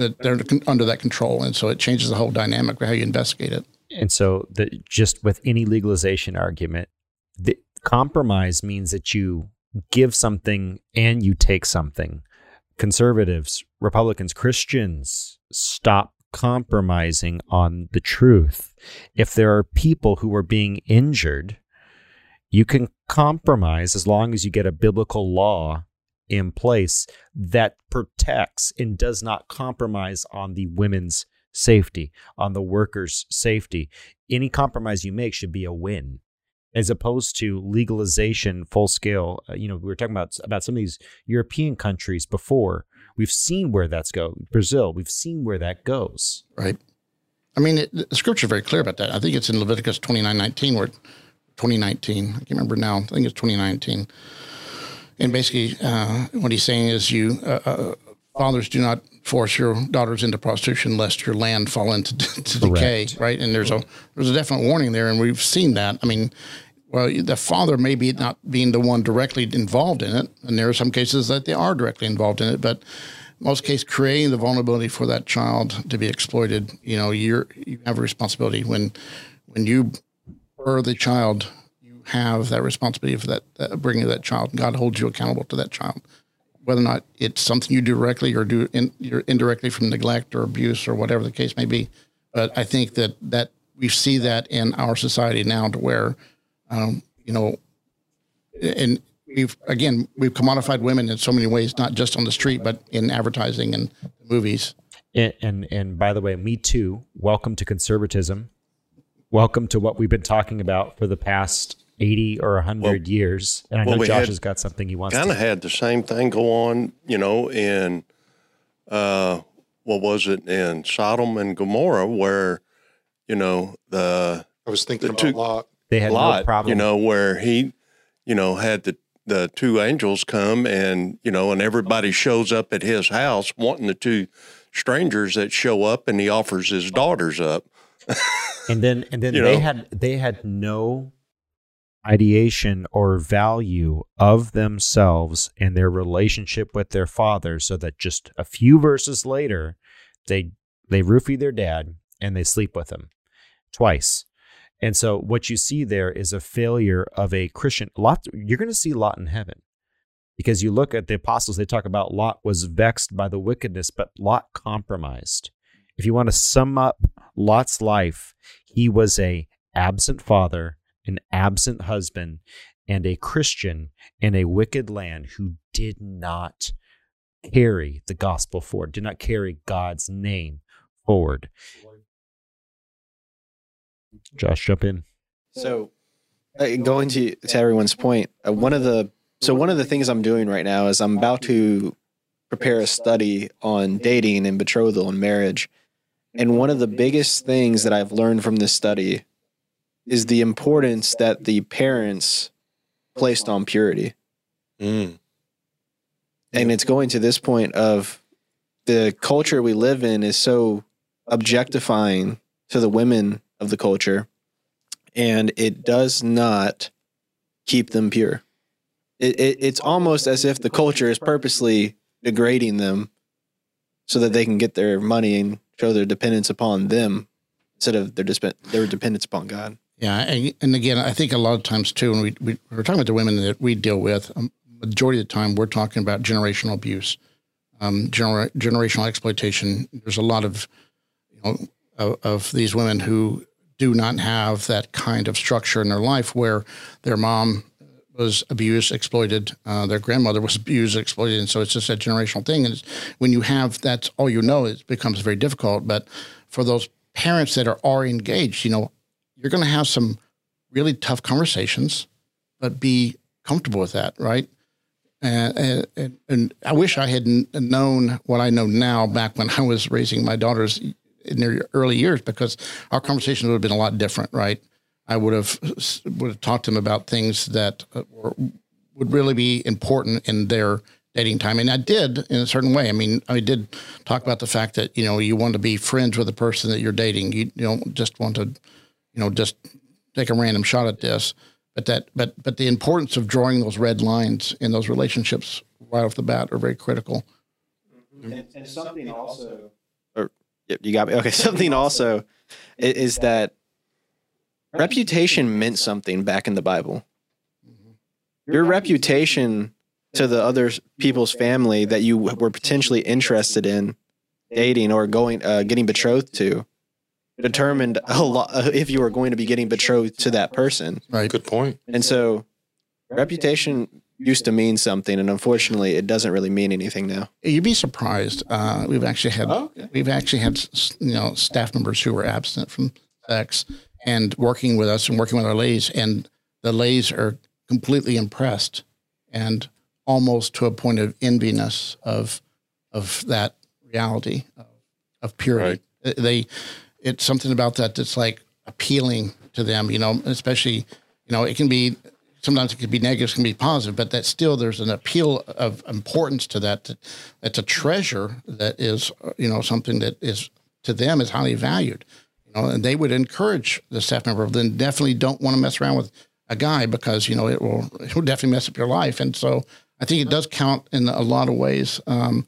that they're under that control, and so it changes the whole dynamic of how you investigate it.
And so, the, just with any legalization argument, the compromise means that you give something and you take something. Conservatives, Republicans, Christians, stop compromising on the truth. If there are people who are being injured, you can compromise as long as you get a biblical law in place that protects and does not compromise on the women's safety, on the workers' safety. Any compromise you make should be a win as opposed to legalization full scale. Uh, you know we were talking about about some of these european countries before. We've seen where that's go brazil we've seen where that goes.
Right. I mean it, the scripture is very clear about that. I think it's in leviticus 29 19 where 2019 i can't remember now i think it's 2019 and basically uh, what he's saying is you uh, uh fathers do not force your daughters into prostitution lest your land fall into [laughs] to decay, right? And there's a there's a definite warning there, and we've seen that. I mean, well, the father may be not being the one directly involved in it, and there are some cases that they are directly involved in it, but most cases creating the vulnerability for that child to be exploited. You know, you're you have a responsibility when when you are the child. You have that responsibility for that, bringing that child. God holds you accountable to that child whether or not it's something you directly or do in, indirectly from neglect or abuse or whatever the case may be. But I think that that we see that in our society now to where, um, you know, and we've again we've commodified women in so many ways, not just on the street, but in advertising and movies.
And, and and by the way, me too. Welcome to conservatism. Welcome to what we've been talking about for the past 80 or 100 well, years. And I know well, Josh has got something he wants
Kind of had the same thing go on, you know, in uh, what was it in Sodom and Gomorrah where, you know, the
I was thinking
The
about
two-
Lot.
They had
Lot,
no problem.
you know, where he, you know, had the the two angels come and you know, and everybody shows up at his house wanting the two strangers that show up, and he offers his daughters up.
And then and then [laughs] they
know?
had they had no ideation or value of themselves and their relationship with their father so that just a few verses later they they roofie their dad and they sleep with him twice. And so what you see there is a failure of a christian lot you're going to see lot in heaven. Because you look at the apostles they talk about lot was vexed by the wickedness but lot compromised. If you want to sum up lot's life he was a absent father an absent husband and a christian in a wicked land who did not carry the gospel forward did not carry god's name forward. Josh jump in.
So, uh, going to to everyone's point, uh, one of the so one of the things I'm doing right now is I'm about to prepare a study on dating and betrothal and marriage, and one of the biggest things that I've learned from this study is the importance that the parents placed on purity,
Mm.
and it's going to this point of the culture we live in is so objectifying to the women of the culture and it does not keep them pure. It, it, it's almost as if the culture is purposely degrading them so that they can get their money and show their dependence upon them instead of their, disp- their dependence upon God.
Yeah, and, and again, I think a lot of times too, when we, we we're talking about the women that we deal with, um, majority of the time we're talking about generational abuse, um, gener- generational exploitation. There's a lot of, you know, of, of these women who do not have that kind of structure in their life where their mom was abused, exploited, uh, their grandmother was abused, exploited, and so it's just a generational thing. And when you have that's all you know, it becomes very difficult. But for those parents that are already engaged, you know, you're going to have some really tough conversations, but be comfortable with that, right? And, and, and I wish I had known what I know now back when I was raising my daughters in their early years, because our conversations would have been a lot different, right? I would have would have talked to them about things that uh, were, would really be important in their dating time, and I did in a certain way. I mean, I did talk about the fact that you know you want to be friends with the person that you're dating. You, you don't just want to, you know, just take a random shot at this. But that, but but the importance of drawing those red lines in those relationships right off the bat are very critical.
And, and something also, or you got me. Okay, [laughs] something also is that reputation meant something back in the Bible. Your reputation to the other people's family that you were potentially interested in dating or going, uh, getting betrothed to, determined a lot if you were going to be getting betrothed to that person.
Right.
Good point.
And so, reputation used to mean something, and unfortunately, it doesn't really mean anything now.
You'd be surprised. Uh, we've actually had we've actually had you know staff members who were absent from sex and working with us and working with our lays. and the lays are completely impressed and almost to a point of enviness of of that reality of, of purity. Uh, They it's something about that that's like appealing to them. You know, especially you know it can be sometimes it can be negative, it can be positive, but that still there's an appeal of importance to that. that that's a treasure that is, you know, something that is to them is highly valued. You know, and they would encourage the staff member. Then definitely don't want to mess around with a guy because you know it will [laughs] it will definitely mess up your life. And so I think it does count in a lot of ways. Um,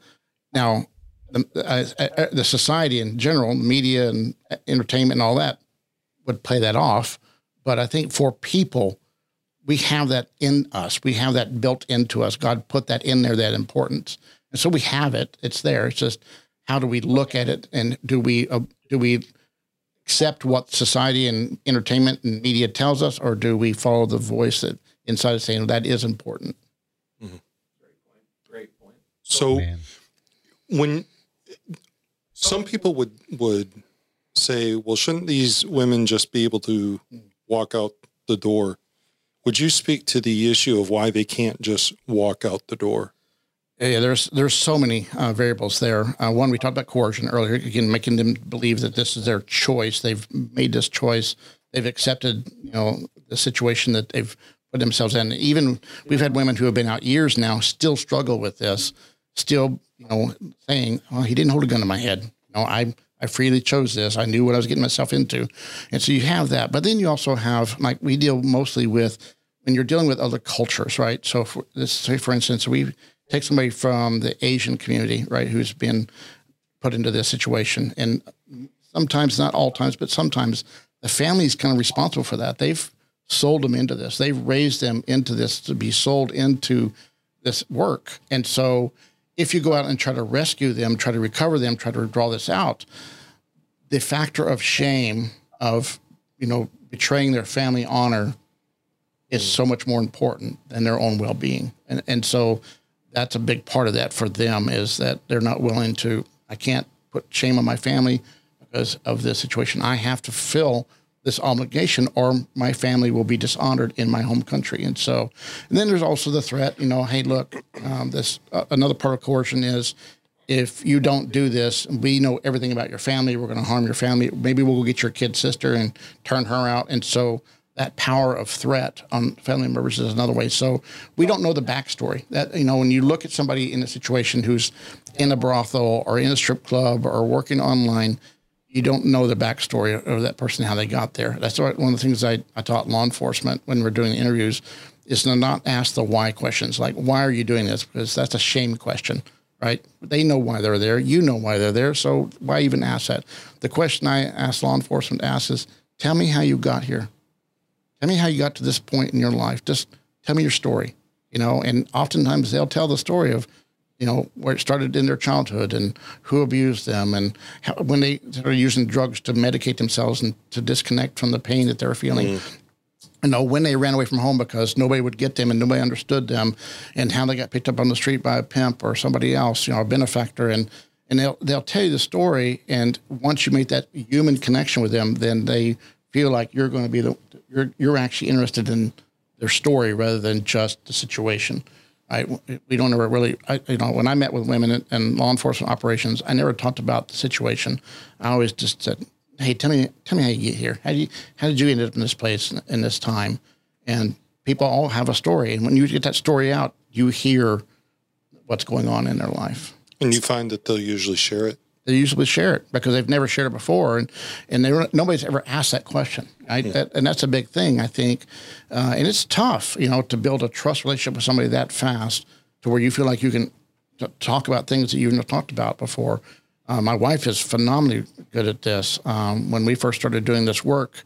now, the, uh, uh, the society in general, media and entertainment and all that would play that off. But I think for people, we have that in us. We have that built into us. God put that in there, that importance, and so we have it. It's there. It's just how do we look at it, and do we uh, do we accept what society and entertainment and media tells us, or do we follow the voice that inside is saying that is important? Mm-hmm. Great point. Great point.
Oh, so
Man.
when some people would would say, "Well, shouldn't these women just be able to walk out the door?" Would you speak to the issue of why they can't just walk out the door?
Yeah, there's there's so many uh, variables there. Uh, one, we talked about coercion earlier. Again, making them believe that this is their choice. They've made this choice. They've accepted, you know, the situation that they've put themselves in. Even we've had women who have been out years now still struggle with this. Still, you know, saying, "Well, he didn't hold a gun to my head. You know, I I freely chose this. I knew what I was getting myself into." And so you have that, but then you also have like we deal mostly with when you're dealing with other cultures, right? So, for, let's say, for instance, we take somebody from the Asian community, right, who's been put into this situation, and sometimes, not all times, but sometimes the family is kind of responsible for that. They've sold them into this. They've raised them into this to be sold into this work, and so if you go out and try to rescue them, try to recover them, try to draw this out, the factor of shame of you know betraying their family honor is so much more important than their own well-being and and so that's a big part of that for them is that they're not willing to i can't put shame on my family because of this situation. I have to fill this obligation or my family will be dishonored in my home country. And so and then there's also the threat you know hey look um, this uh, another part of coercion is if you don't do this we know everything about your family. We're going to harm your family. Maybe we'll get your kid sister and turn her out. And so that power of threat on family members is another way. So we don't know the backstory. That you know, when you look at somebody in a situation who's in a brothel or in a strip club or working online, you don't know the backstory of that person, how they got there. That's one of the things I, I taught law enforcement when we're doing interviews is to not ask the why questions, like why are you doing this? Because that's a shame question, right? They know why they're there. You know why they're there. So why even ask that? The question I ask law enforcement asks is, tell me how you got here. Tell me how you got to this point in your life. Just tell me your story, you know. And oftentimes they'll tell the story of, you know, where it started in their childhood and who abused them and how, when they started using drugs to medicate themselves and to disconnect from the pain that they were feeling. Mm. You know, when they ran away from home because nobody would get them and nobody understood them, and how they got picked up on the street by a pimp or somebody else, you know, a benefactor, and and they'll they'll tell you the story. And once you make that human connection with them, then they feel like you're going to be the you're you're actually interested in their story rather than just the situation. I, we don't ever really, I, you know, when I met with women in, in, law enforcement operations, I never talked about the situation. I always just said, "Hey, tell me, tell me how you get here. How do you, how did you end up in this place in this time?" And people all have a story, and when you get that story out, you hear what's going on in their life.
And you find that they'll usually share it
they usually share it because they've never shared it before, and and they, nobody's ever asked that question. Right? Yeah. That, and that's a big thing, I think. Uh, and it's tough, you know, to build a trust relationship with somebody that fast to where you feel like you can t- talk about things that you've never talked about before. Uh, my wife is phenomenally good at this. Um, when we first started doing this work,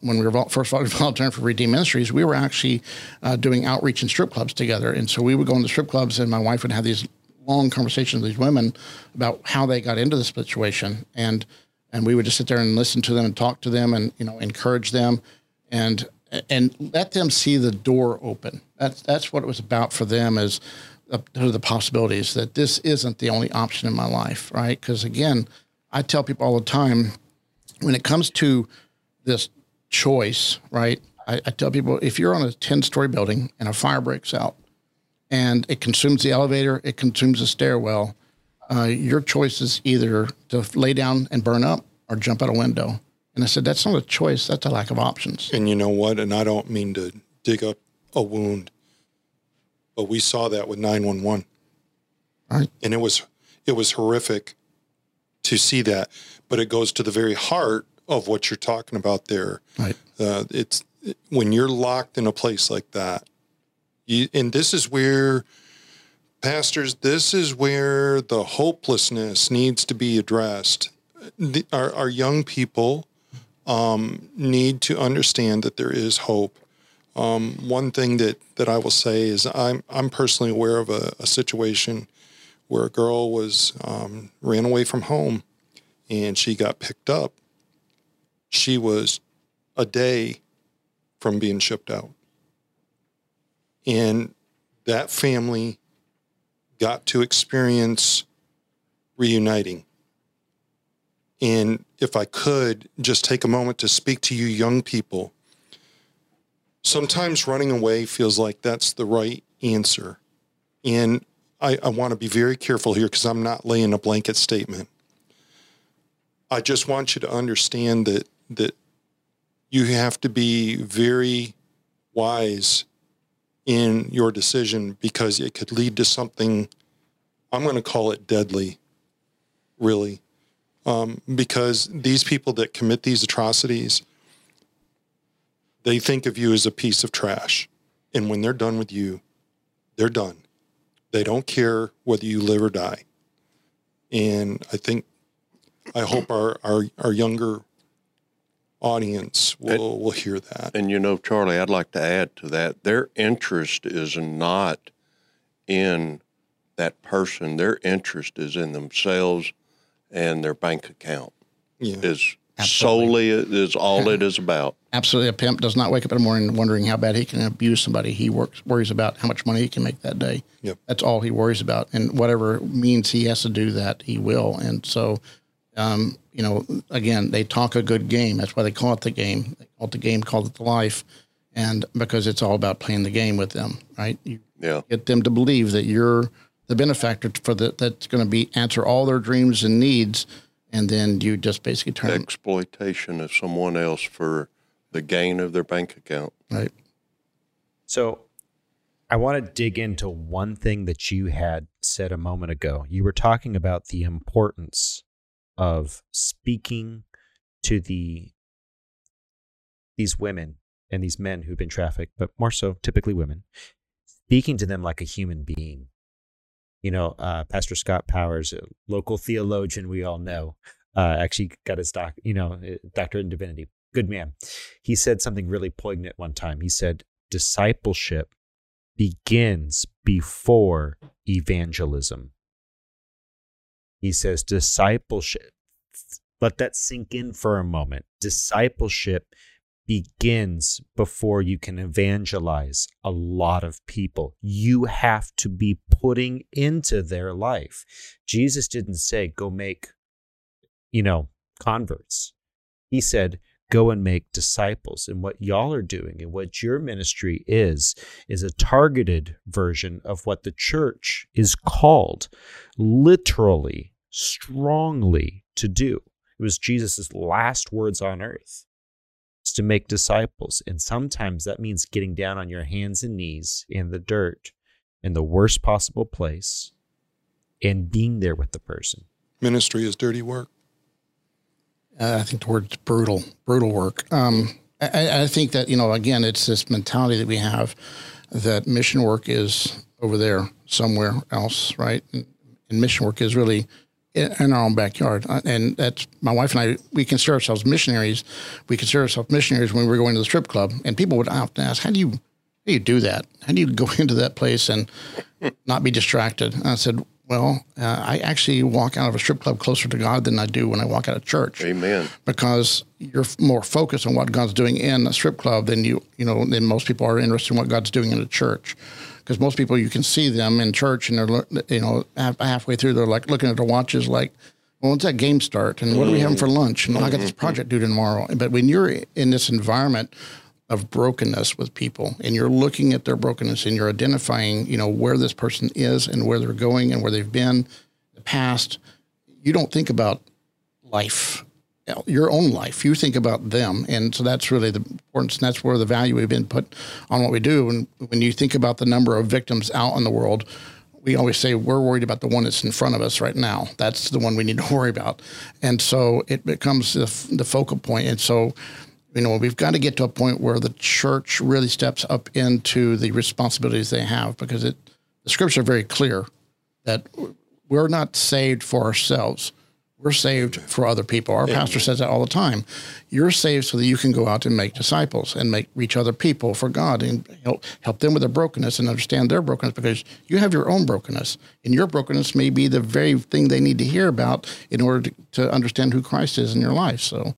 when we were first [laughs] volunteering for Redeem Ministries, we were actually uh, doing outreach in strip clubs together. And so we would go into strip clubs, and my wife would have these long conversations with these women about how they got into the situation, and and we would just sit there and listen to them and talk to them and you know encourage them and and let them see the door open. That's that's what it was about for them is the possibilities that this isn't the only option in my life, right? Because again, I tell people all the time when it comes to this choice, right? I, I tell people if you're on a ten story building and a fire breaks out, and it consumes the elevator, it consumes the stairwell. Uh, your choice is either to lay down and burn up or jump out a window. And I said, that's not a choice, that's a lack of options.
And you know what? And I don't mean to dig up a wound, but we saw that with 911.
Right.
And it was it was horrific to see that, but it goes to the very heart of what you're talking about there.
Right.
Uh, it's when you're locked in a place like that, you, and this is where, pastors, this is where the hopelessness needs to be addressed. The, our, our young people um, need to understand that there is hope. Um, one thing that, that I will say is I'm, I'm personally aware of a, a situation where a girl was um, ran away from home and she got picked up. She was a day from being shipped out. And that family got to experience reuniting. And if I could just take a moment to speak to you young people, sometimes running away feels like that's the right answer. And I, I want to be very careful here because I'm not laying a blanket statement. I just want you to understand that that you have to be very wise in your decision because it could lead to something I'm going to call it deadly, really. Um, because these people that commit these atrocities, they think of you as a piece of trash. And when they're done with you, they're done. They don't care whether you live or die. And I think, I hope our, our, our younger audience will, will hear that.
And you know, Charlie, I'd like to add to that their interest is not in that person, their interest is in themselves and their bank account.
Yeah.
Is
Absolutely.
solely is all it is about. [laughs]
Absolutely. A pimp does not wake up in the morning wondering how bad he can abuse somebody. He works worries about how much money he can make that day.
Yep.
That's all he worries about. And whatever means he has to do that, he will. And so um, you know, again, they talk a good game. That's why they call it the game. They call it the game, call it the life. And because it's all about playing the game with them, right? You
Yeah.
get them to believe that you're the benefactor for the, that's going to be answer all their dreams and needs. And then you just basically turn them,
Exploitation of someone else for the gain of their bank account.
right?
So I want to dig into one thing that you had said a moment ago. You were talking about the importance of speaking to the these women and these men who've been trafficked, but more so typically women, speaking to them like a human being. You know, uh, Pastor Scott Powers, local theologian we all know, uh, actually got his doc, you know, uh, doctorate in divinity. Good man. He said something really poignant one time. He said, discipleship begins before evangelism. He says, discipleship, let that sink in for a moment. Discipleship begins before you can evangelize a lot of people. You have to be putting into their life. Jesus didn't say, go make, you know, converts. He said, go and make disciples. And what y'all are doing and what your ministry is, is a targeted version of what the church is called literally, strongly to do. It was Jesus' last words on earth to make disciples. And sometimes that means getting down on your hands and knees in the dirt in the worst possible place and being there with the person.
Ministry is dirty work.
Uh, I think the word's brutal, brutal work. Um, I, I think that, you know, again, it's this mentality that we have that mission work is over there somewhere else, right? And, and mission work is really in, in our own backyard. Uh, And that's my wife and I, we consider ourselves missionaries. We consider ourselves missionaries when we were going to the strip club. And people would often ask, how do you, how do you do that? How do you go [laughs] into that place and not be distracted? And I said, well, uh, I actually walk out of a strip club closer to God than I do when I walk out of church
Amen.
because you're more focused on what God's doing in a strip club than you you know than most people are interested in what God's doing in a church. Because most people you can see them in church and they're you know half, halfway through they're like looking at their watches like, well, when's that game start and what are we having for lunch and I got this project due tomorrow. But when you're in this environment of brokenness with people and you're looking at their brokenness and you're identifying you know where this person is and where they're going and where they've been in the past you don't think about life your own life. You think about them and so that's really the importance and that's where the value we've been put on what we do. And when you think about the number of victims out in the world we always say we're worried about the one that's in front of us right now. That's the one we need to [laughs] worry about. And so it becomes the, the focal point. And so you know, we've got to get to a point where the church really steps up into the responsibilities they have because it, the scriptures are very clear that we're not saved for ourselves. We're saved for other people. Our pastor says that all the time. You're saved so that you can go out and make disciples and make reach other people for God and help help them with their brokenness and understand their brokenness because you have your own brokenness and your brokenness may be the very thing they need to hear about in order to, to understand who Christ is in your life. So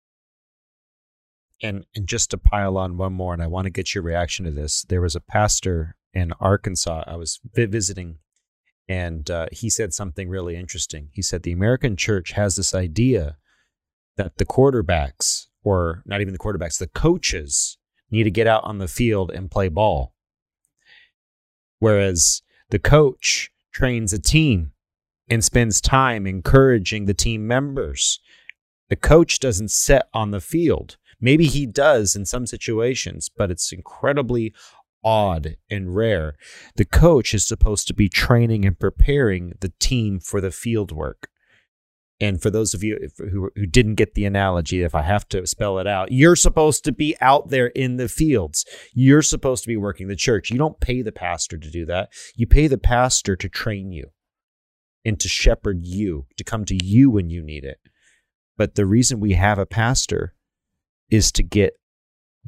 and and just to pile on one more and i want to get your reaction to this there was a pastor in arkansas i was vi- visiting and uh, he said something really interesting he said the american church has this idea that the quarterbacks or not even the quarterbacks the coaches need to get out on the field and play ball whereas the coach trains a team and spends time encouraging the team members. The coach doesn't set on the field. Maybe he does in some situations, but it's incredibly odd and rare. The coach is supposed to be training and preparing the team for the field work. And for those of you who, who didn't get the analogy, if I have to spell it out, you're supposed to be out there in the fields. You're supposed to be working the church. You don't pay the pastor to do that. You pay the pastor to train you and to shepherd you, to come to you when you need it. But the reason we have a pastor is to get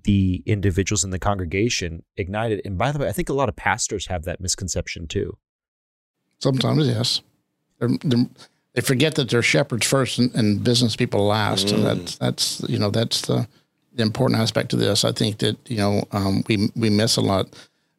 the individuals in the congregation ignited. And by the way, I think a lot of pastors have that misconception too.
Sometimes, yes. They're, they're, they forget that they're shepherds first and, and business people last, mm. and that's that's you know that's the, the, important aspect of this. I think that you know um, we we miss a lot.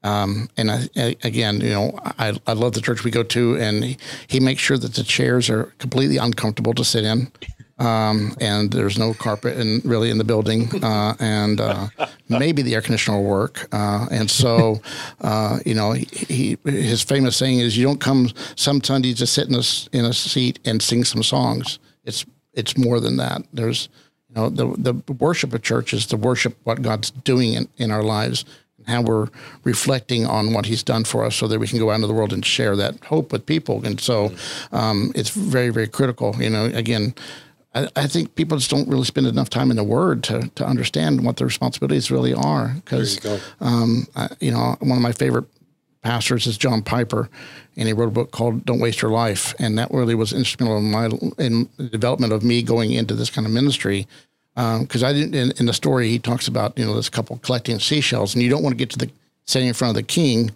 Um, and I, I, again, you know, I, I love the church we go to, and he, he makes sure that the chairs are completely uncomfortable to sit in um, and there's no carpet in, really in the building, uh, and uh, maybe the air conditioner will work. Uh, and so, uh, you know, he, he, his famous saying is, "You don't come some Sunday to sit in a in a seat and sing some songs. It's it's more than that. There's you know the the worship of church is to worship what God's doing in, in our lives." how we're reflecting on what he's done for us so that we can go out into the world and share that hope with people. And so um, it's very, very critical. You know, again, I, I, think people just don't really spend enough time in the Word to, to understand what their responsibilities really are. Because, um, you know, one of my favorite pastors is John Piper, and he wrote a book called "Don't Waste Your Life," and that really was instrumental in my in the development of me going into this kind of ministry. Because um, I didn't in, in, the story he talks about you know this couple collecting seashells, and you don't want to get to the standing in front of the king,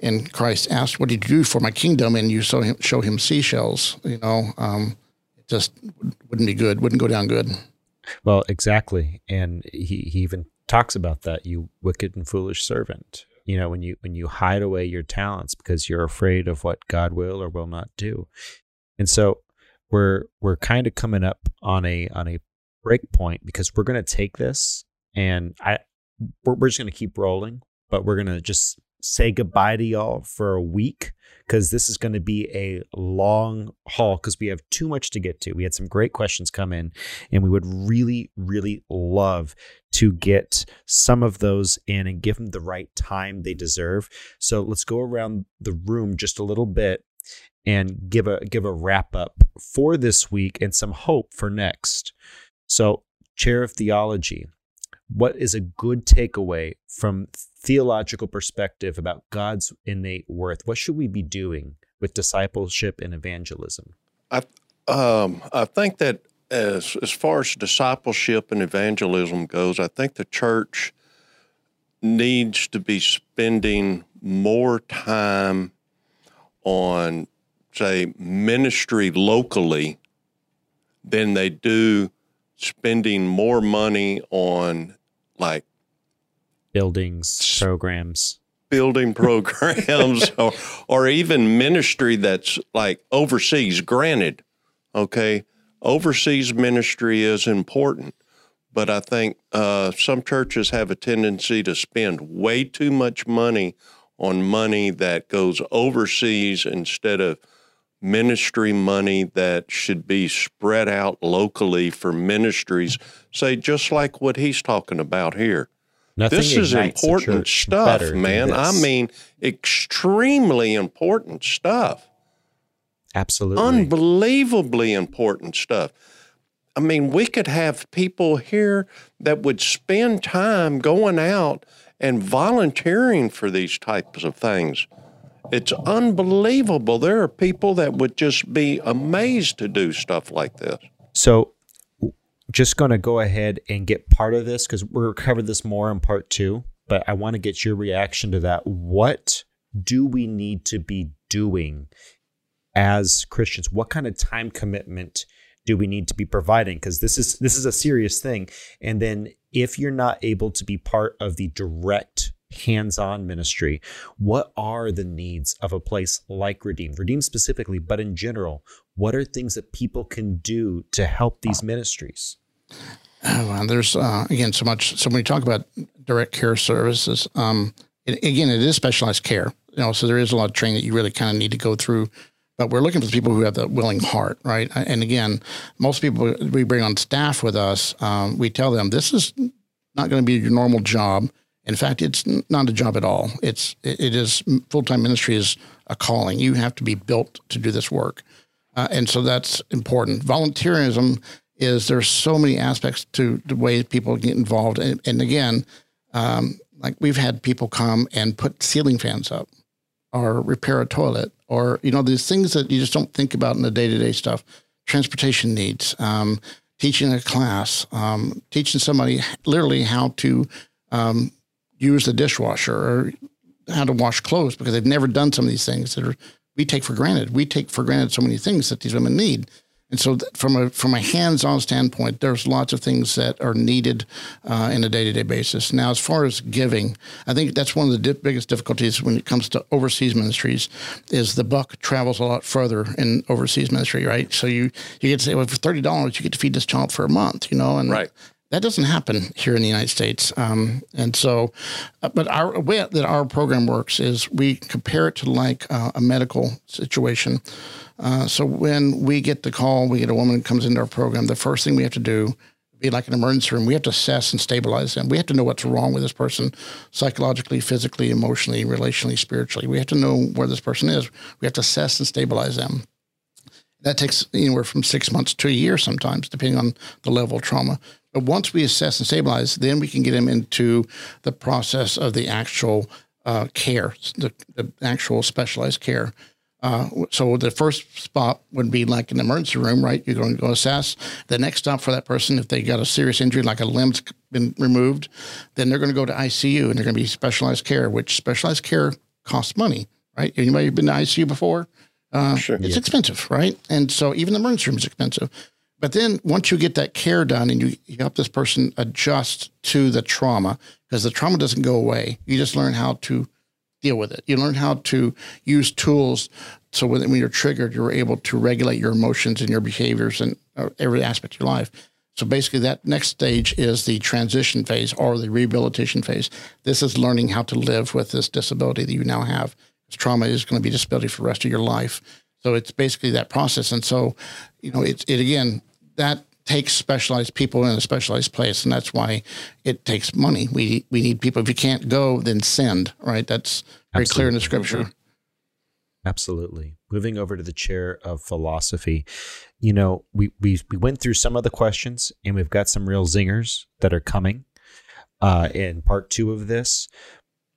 and Christ asked, "What did you do for my kingdom?" And you show him show him seashells, you know. Um, just wouldn't be good, wouldn't go down good.
Well, exactly. And he, he even talks about that, you wicked and foolish servant. You know, when you when you hide away your talents because you're afraid of what God will or will not do. And so we're we're kind of coming up on a on a break point because we're going to take this and I we're, we're just going to keep rolling, but we're going to just say goodbye to y'all for a week because this is going to be a long haul because we have too much to get to. We had some great questions come in, and we would really, really love to get some of those in and give them the right time they deserve. So let's go around the room just a little bit and give a give a wrap up for this week and some hope for next. So, chair of theology, what is a good takeaway from theological perspective about God's innate worth? What should we be doing with discipleship and evangelism?
I um, I think that as as far as discipleship and evangelism goes, I think the church needs to be spending more time on say ministry locally than they do spending more money on like
buildings, programs,
building [laughs] programs, or, or even ministry that's like overseas. Granted, okay, overseas ministry is important, but I think uh, some churches have a tendency to spend way too much money on money that goes overseas instead of ministry money that should be spread out locally for ministries, say, just like what he's talking about here. Nothing this is important stuff, man. I mean, extremely important stuff.
Absolutely.
Unbelievably important stuff. I mean, we could have people here that would spend time going out and volunteering for these types of things. It's unbelievable. There are people that would just be amazed to do stuff like this.
So, just going to go ahead and get part of this because we're cover this more in part two, but I want to get your reaction to that. What do we need to be doing as Christians? What kind of time commitment do we need to be providing? Because this is this is a serious thing. And then if you're not able to be part of the direct hands on ministry. What are the needs of a place like Redeem? Redeem specifically, but in general, what are things that people can do to help these ministries?
Oh, well, there's uh, again so much. So when we talk about direct care services, um, it, again, it is specialized care. You know, so there is a lot of training that you really kind of need to go through. But we're looking for people who have the willing heart, right? And again, most people we bring on staff with us, um, we tell them this is not going to be your normal job. In fact, it's not a job at all. It's it is full time ministry is a calling. You have to be built to do this work, uh, and so that's important. Volunteerism is there's so many aspects to the way people get involved, and, and again, um, like we've had people come and put ceiling fans up, or repair a toilet, or you know these things that you just don't think about in the day to day stuff. Transportation needs, um, teaching a class, um, teaching somebody literally how to um, use the dishwasher or how to wash clothes because they've never done some of these things that are we take for granted. We take for granted so many things that these women need. And so, from a from a hands-on standpoint, there's lots of things that are needed uh, in a day-to-day basis. Now, as far as giving, I think that's one of the di- biggest difficulties when it comes to overseas ministries. Is the buck travels a lot further in overseas ministry, right? So you you get to say, well, for thirty dollars, you get to feed this child for a month, you know, and
Right.
That doesn't happen here in the United States. Um, and so, uh, but our way that our program works is we compare it to like uh, a medical situation. Uh, so when we get the call, we get a woman that comes into our program. The first thing we have to do, be like an emergency room, we have to assess and stabilize them. We have to know what's wrong with this person, psychologically, physically, emotionally, relationally, spiritually. We have to know where this person is. We have to assess and stabilize them. That takes anywhere from six months to a year sometimes, depending on the level of trauma. But once we assess and stabilize, then we can get them into the process of the actual uh, care, the, the actual specialized care. Uh, so the first spot would be like an emergency room, right? You're going to go assess. The next stop for that person, if they got a serious injury, like a limb's been removed, then they're going to go to ICU and they're going to be specialized care, which specialized care costs money, right? Anybody been to ICU before? Uh,
Sure.
It's expensive, right? And so even the emergency room is expensive. But then once you get that care done and you, you help this person adjust to the trauma, because the trauma doesn't go away, you just learn how to deal with it. You learn how to use tools so when, when you're triggered, you're able to regulate your emotions and your behaviors and uh, every aspect of your life. So basically, that next stage is the transition phase or the rehabilitation phase. This is learning how to live with this disability that you now have. This trauma is going to be disability for the rest of your life. So it's basically that process. And so, you know, it, it again, that takes specialized people in a specialized place. And that's why it takes money. We, we need people. If you can't go, then send, right? That's very clear in the scripture.
Absolutely. Moving over to the chair of philosophy, you know, we we we went through some of the questions, and we've got some real zingers that are coming uh, in part two of this.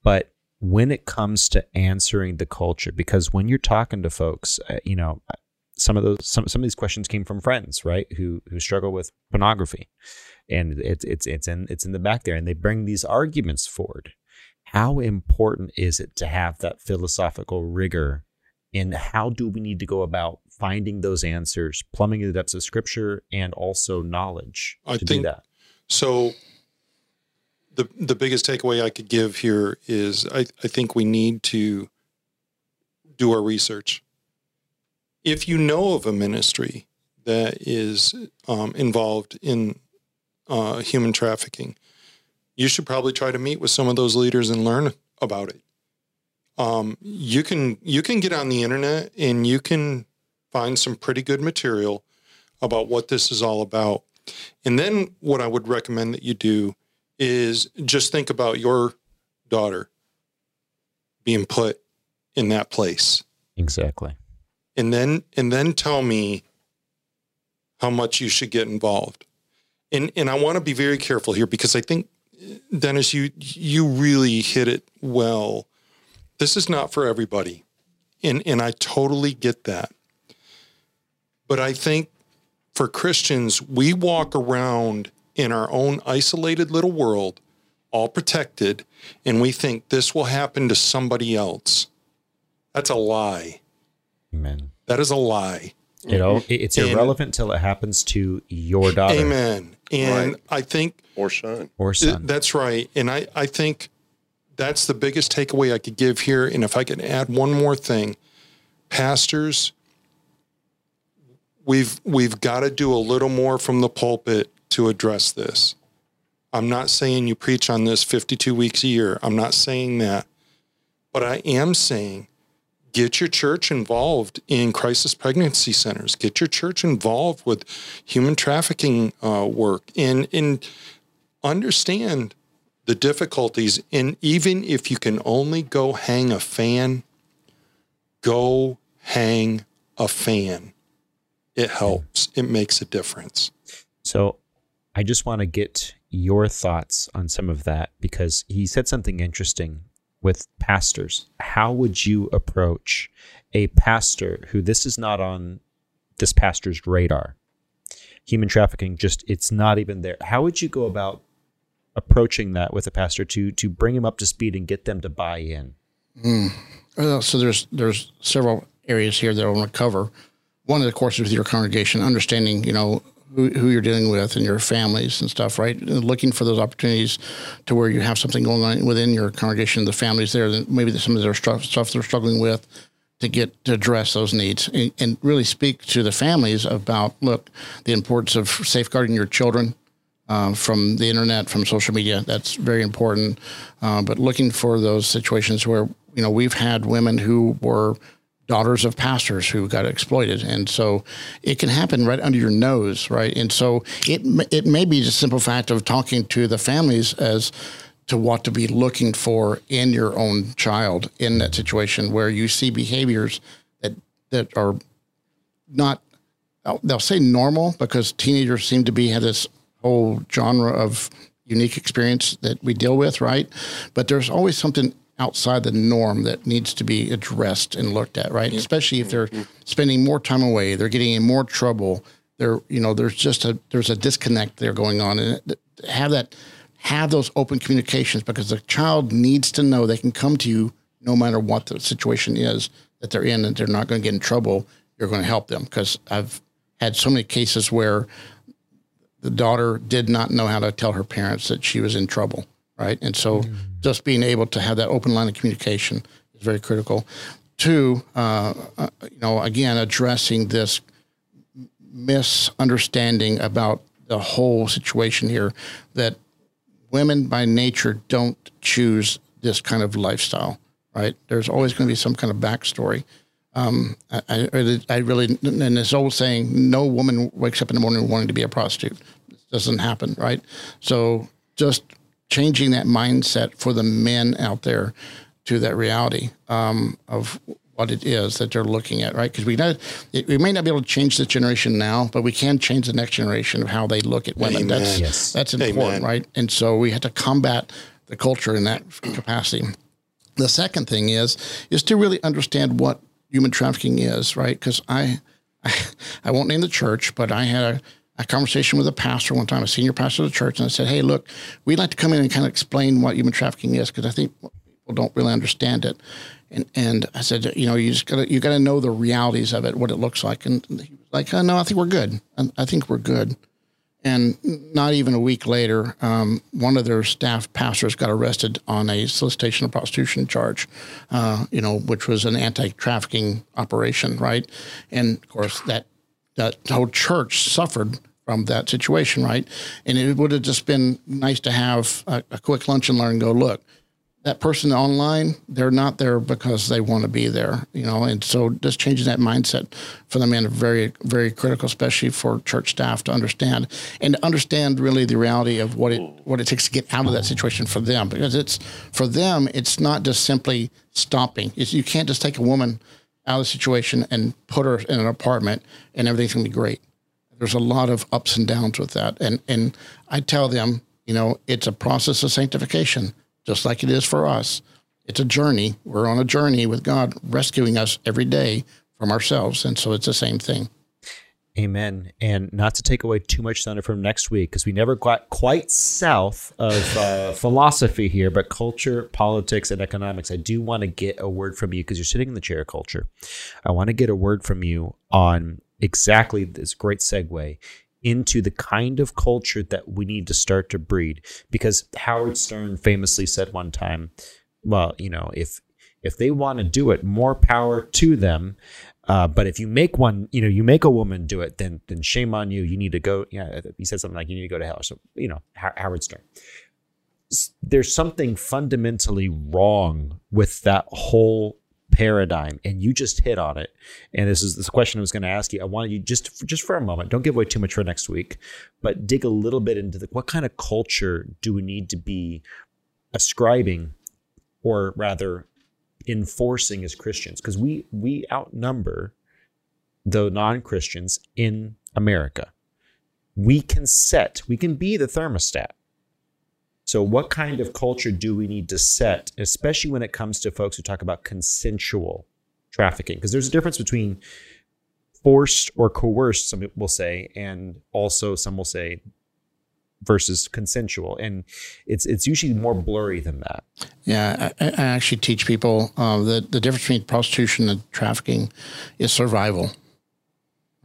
But when it comes to answering the culture, because when you're talking to folks, uh, you know, some of those some some of these questions came from friends, right, who who struggle with pornography, and it's it's it's in it's in the back there, and they bring these arguments forward. How important is it to have that philosophical rigor and how do we need to go about finding those answers, plumbing the depths of scripture, and also knowledge
I
to do
think-
that?
So the the biggest takeaway I could give here is I, I think we need to do our research. If you know of a ministry that is um, involved in uh, human trafficking, you should probably try to meet with some of those leaders and learn about it. Um, you can you can get on the internet and you can find some pretty good material about what this is all about. And then what I would recommend that you do is just think about your daughter being put in that place.
Exactly.
And then and then tell me how much you should get involved. And and I want to be very careful here because I think Dennis you you really hit it well. This is not for everybody. And and I totally get that. But I think for Christians, we walk around in our own isolated little world, all protected, and we think this will happen to somebody else. That's a lie.
Amen.
That is a lie.
You know, it's
And-
irrelevant till it happens to your daughter
Amen. And
Right.
I think
Or son.
or son.
that's right. And I, I think that's the biggest takeaway I could give here. And if I could add one more thing, pastors, we've we've got to do a little more from the pulpit to address this. I'm not saying you preach on this 52 weeks a year. I'm not saying that. But I am saying get your church involved in crisis pregnancy centers, get your church involved with human trafficking uh, work, and, and understand the difficulties. And even if you can only go hang a fan, go hang a fan. It helps, it makes a difference.
So I just want to get your thoughts on some of that because he said something interesting with pastors. How would you approach a pastor who this is not on this pastor's radar? Human trafficking just it's not even there. How would you go about approaching that with a pastor to to bring him up to speed and get them to buy in?
Mm. Well, so there's there's several areas here that I want to cover. One of the courses with your congregation, understanding you know who, who you're dealing with and your families and stuff, right? And looking for those opportunities to where you have something going on within your congregation, the families there, maybe some of their stuff, stuff they're struggling with to get to address those needs and, and, really speak to the families about look the importance of safeguarding your children uh, from the internet, from social media. That's very important. Uh, but looking for those situations where you know we've had women who were daughters of pastors who got exploited, and so it can happen right under your nose, right? And so it it may be the simple fact of talking to the families as to what to be looking for in your own child in that situation where you see behaviors that that are not they'll say normal because teenagers seem to be have this whole genre of unique experience that we deal with, right? But there's always something outside the norm that needs to be addressed and looked at, right? Especially if they're spending more time away, they're getting in more trouble. There, you know, there's just a there's a disconnect there going on, and have that have those open communications because the child needs to know they can come to you no matter what the situation is that they're in, and they're not going to get in trouble. You're going to help them because I've had so many cases where the daughter did not know how to tell her parents that she was in trouble, right? And so mm. Just being able to have that open line of communication is very critical. Two, uh, uh, you know, again, addressing this misunderstanding about the whole situation here that women by nature don't choose this kind of lifestyle, right? There's always going to be some kind of backstory. Um, I, I, I, really, and this old saying, no woman wakes up in the morning wanting to be a prostitute. This doesn't happen, right? So just changing that mindset for the men out there to that reality um, of what it is that they're looking at, right? Because we know we may not be able to change this generation now, but we can change the next generation of how they look at women. Amen. That's yes. that's important, Amen. right? And so we have to combat the culture in that capacity. The second thing is is to really understand what human trafficking is, right? Because I, I, [laughs] I won't name the church, but I had a, a conversation with a pastor one time, a senior pastor of the church, and I said, "Hey, look, we'd like to come in and kind of explain what human trafficking is because I think people don't really understand it." And and I said, you know, you just gotta you gotta know the realities of it, what it looks like. And he was like, oh, "No, I think we're good. I think we're good." And not even a week later, um, one of their staff pastors got arrested on a solicitation of prostitution charge, uh, you know, which was an anti-trafficking operation, right? And of course, that that whole church suffered from that situation, right? And it would have just been nice to have a, a quick lunch and learn go, look, that person online, they're not there because they want to be there, you know. And so just changing that mindset for the men is very, very critical, especially for church staff to understand and to understand really the reality of what it what it takes to get out of that situation for them. Because it's for them, it's not just simply stopping. It's, you can't just take a woman out of the situation and put her in an apartment and everything's gonna be great. There's a lot of ups and downs with that. And and I tell them, you know, it's a process of sanctification just like it is for us. It's a journey. We're on a journey with God rescuing us every day from ourselves. And so it's the same thing.
Amen. And not to take away too much thunder from next week, because we never got quite south of uh, [laughs] philosophy here, but culture, politics, and economics. I do want to get a word from you because you're sitting in the chair culture. I want to get a word from you on exactly this great segue into the kind of culture that we need to start to breed. Because Howard Stern famously said one time, well, you know, if if they want to do it, more power to them. Uh, but if you make one, you know, you make a woman do it, then then shame on you. You need to go. Yeah, he said something like you need to go to hell. So you know, Howard Stern. there's something fundamentally wrong with that whole paradigm and you just hit on it. And this is this question i was going to ask you. I wanted you just just for a moment don't give away too much for next week but dig a little bit into the what kind of culture do we need to be ascribing or rather enforcing as christians? Because we we outnumber the non-christians in america. We can set we can be the thermostat so, what kind of culture do we need to set, especially when it comes to folks who talk about consensual trafficking? Because there's a difference between forced or coerced, some will say, and also some will say versus consensual, and it's it's usually more blurry than that.
Yeah, I, I actually teach people uh, that the difference between prostitution and trafficking is survival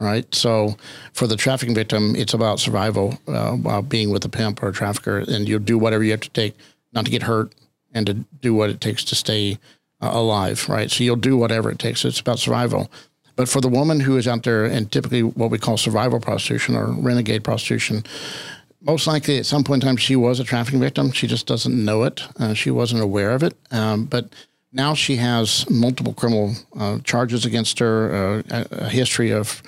right? So for the trafficking victim, it's about survival uh, while being with a pimp or a trafficker, and you'll do whatever you have to take not to get hurt and to do what it takes to stay uh, alive, right? So you'll do whatever it takes. It's about survival. But for the woman who is out there and typically what we call survival prostitution or renegade prostitution, most likely at some point in time she was a trafficking victim. She just doesn't know it. Uh, she wasn't aware of it. Um, but now she has multiple criminal uh, charges against her, uh, a, a history of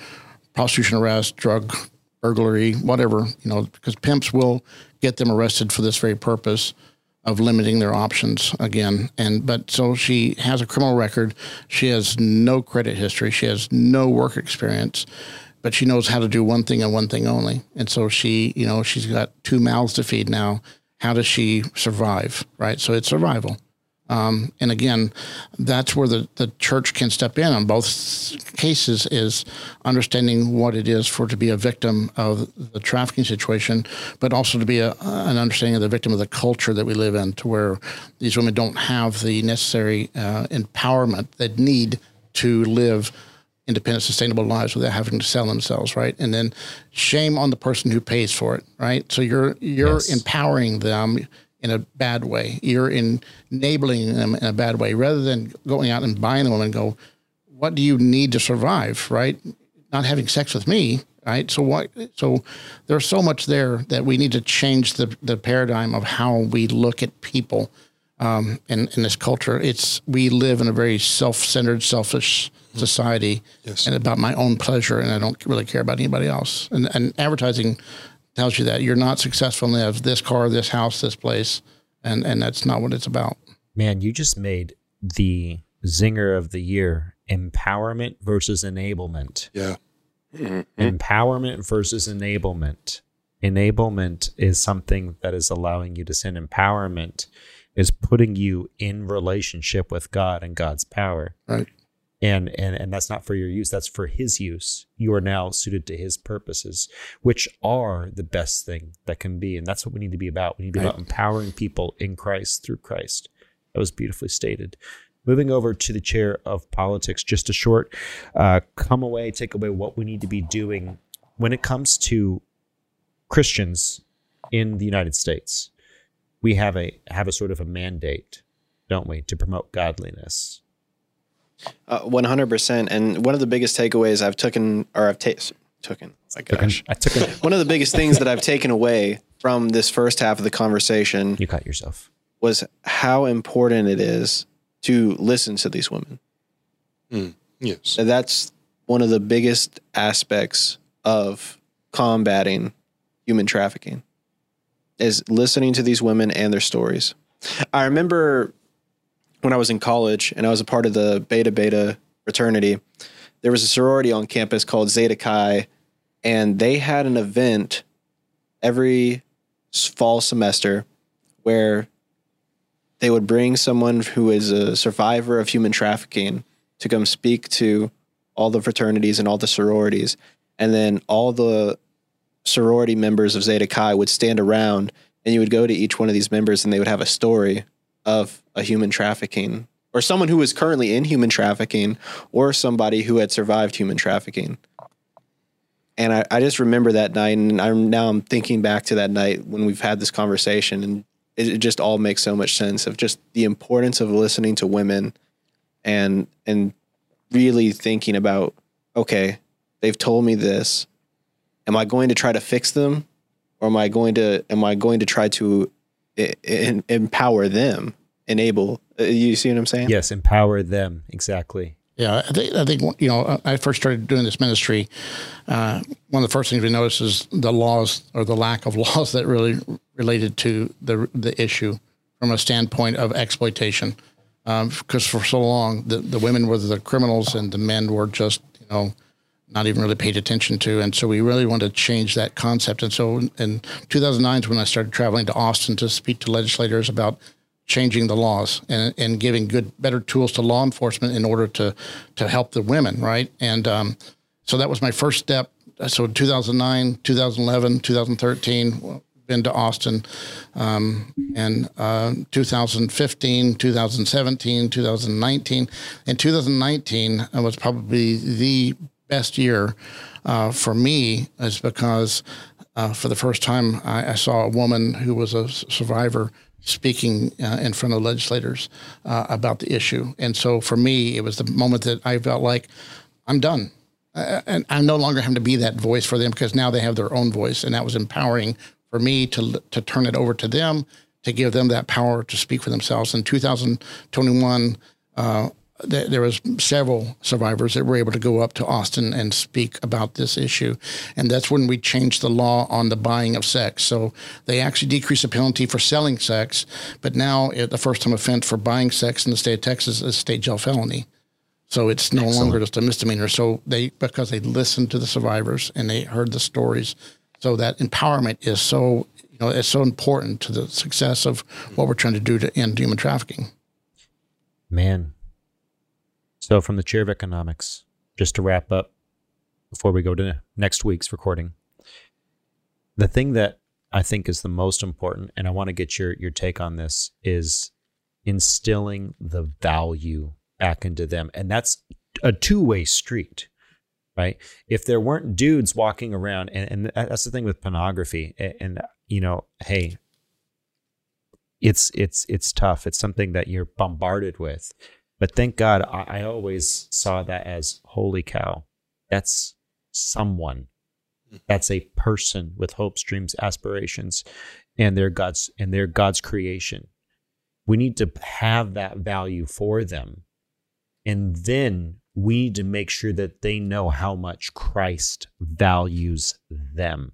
prostitution arrest, drug burglary, whatever, you know, because pimps will get them arrested for this very purpose of limiting their options again. And but so she has a criminal record. She has no credit history. She has no work experience, but she knows how to do one thing and one thing only. And so she, you know, she's got two mouths to feed now. How does she survive? Right. So it's survival. Um, and again, that's where the, the church can step in on both cases is understanding what it is for to be a victim of the trafficking situation, but also to be a, an understanding of the victim of the culture that we live in, to where these women don't have the necessary uh, empowerment that need to live independent, sustainable lives without having to sell themselves, right? And then shame on the person who pays for it, right? So you're you're yes. empowering them in a bad way. You're enabling them in a bad way rather than going out and buying them and go, what do you need to survive, right? Not having sex with me, right? So what? So there's so much there that we need to change the the paradigm of how we look at people um, in in this culture. It's we live in a very self-centered, selfish society, yes. and about my own pleasure, and I don't really care about anybody else. And and advertising tells you that you're not successful in this car, this house, this place, and and that's not what it's about.
Man, you just made the zinger of the year: empowerment versus enablement.
Yeah,
mm-hmm. empowerment versus enablement. Enablement is something that is allowing you to sin. Empowerment is putting you in relationship with God and God's power.
Right
and and and that's not for your use that's for his use. You are now suited to his purposes which are the best thing that can be. And that's what we need to be about. We need to be right. about empowering people in christ through christ. That was beautifully stated. Moving over to the chair of politics just a short uh, come away take away what we need to be doing when it comes to christians in the united states. We have a have a sort of a mandate don't we to promote godliness
one hundred percent. And one of the biggest takeaways I've taken, or I've taken, taken, my gosh, I took it. one of the biggest things that I've taken away from this first half of the conversation.
You cut yourself.
Was how important it is to listen to these women.
Mm, yes,
and that's one of the biggest aspects of combating human trafficking is listening to these women and their stories. I remember when I was in college and I was a part of the Beta Beta fraternity, there was a sorority on campus called Zeta Chi, and they had an event every fall semester where they would bring someone who is a survivor of human trafficking to come speak to all the fraternities and all the sororities. And then all the sorority members of Zeta Chi would stand around and you would go to each one of these members and they would have a story of a human trafficking or someone who is currently in human trafficking or somebody who had survived human trafficking. And I, I just remember that night, and I'm now I'm thinking back to that night when we've had this conversation, and it, it just all makes so much sense of just the importance of listening to women, and and really thinking about, okay, they've told me this, am I going to try to fix them, or am I going to am I going to try to i- i- empower them, enable. uh, You see what I'm saying?
Yes, empower them. Exactly.
Yeah, I think, I think you know, I first started doing this ministry. Uh, one of the first things we noticed is the laws or the lack of [laughs] laws that really related to the the issue from a standpoint of exploitation. Because for so long, the, the women were the criminals and the men were just, you know, not even really paid attention to. And so we really wanted to change that concept. And so in 2009 is when I started traveling to Austin to speak to legislators about changing the laws and, and giving good, better tools to law enforcement in order to, to help the women, right? And um, so that was my first step. So 2009, 2011, 2013, been to Austin, um, and uh, 2015, 2017, 2019, and 2019 was probably the best year uh, for me, is because uh, for the first time I, I saw a woman who was a survivor speaking uh, in front of legislators uh, about the issue, and so for me it was the moment that I felt like I'm done. Uh, and I'm no longer having to be that voice for them because now they have their own voice, and that was empowering for me to to turn it over to them to give them that power to speak for themselves. In 2021, uh, there was several survivors that were able to go up to Austin and speak about this issue, and that's when we changed the law on the buying of sex. So they actually decreased the penalty for selling sex, but now it, the first time offense for buying sex in the state of Texas is state jail felony. So it's no longer just a misdemeanor. So they because they listened to the survivors and they heard the stories. So that empowerment is so you know it's so important to the success of what we're trying to do to end human trafficking.
Man. So, from the chair of economics, just to wrap up before we go to next week's recording, the thing that I think is the most important, and I want to get your, your take on this, is instilling the value back into them. And that's a two way street, right? If there weren't dudes walking around, and, and that's the thing with pornography, and, and you know, hey, it's it's it's tough. It's something that you're bombarded with. But thank God, I, I always saw that as holy cow. That's someone. Mm-hmm. That's a person with hopes, dreams, aspirations, and they're God's and they're God's creation. We need to have that value for them. And then we need to make sure that they know how much Christ values them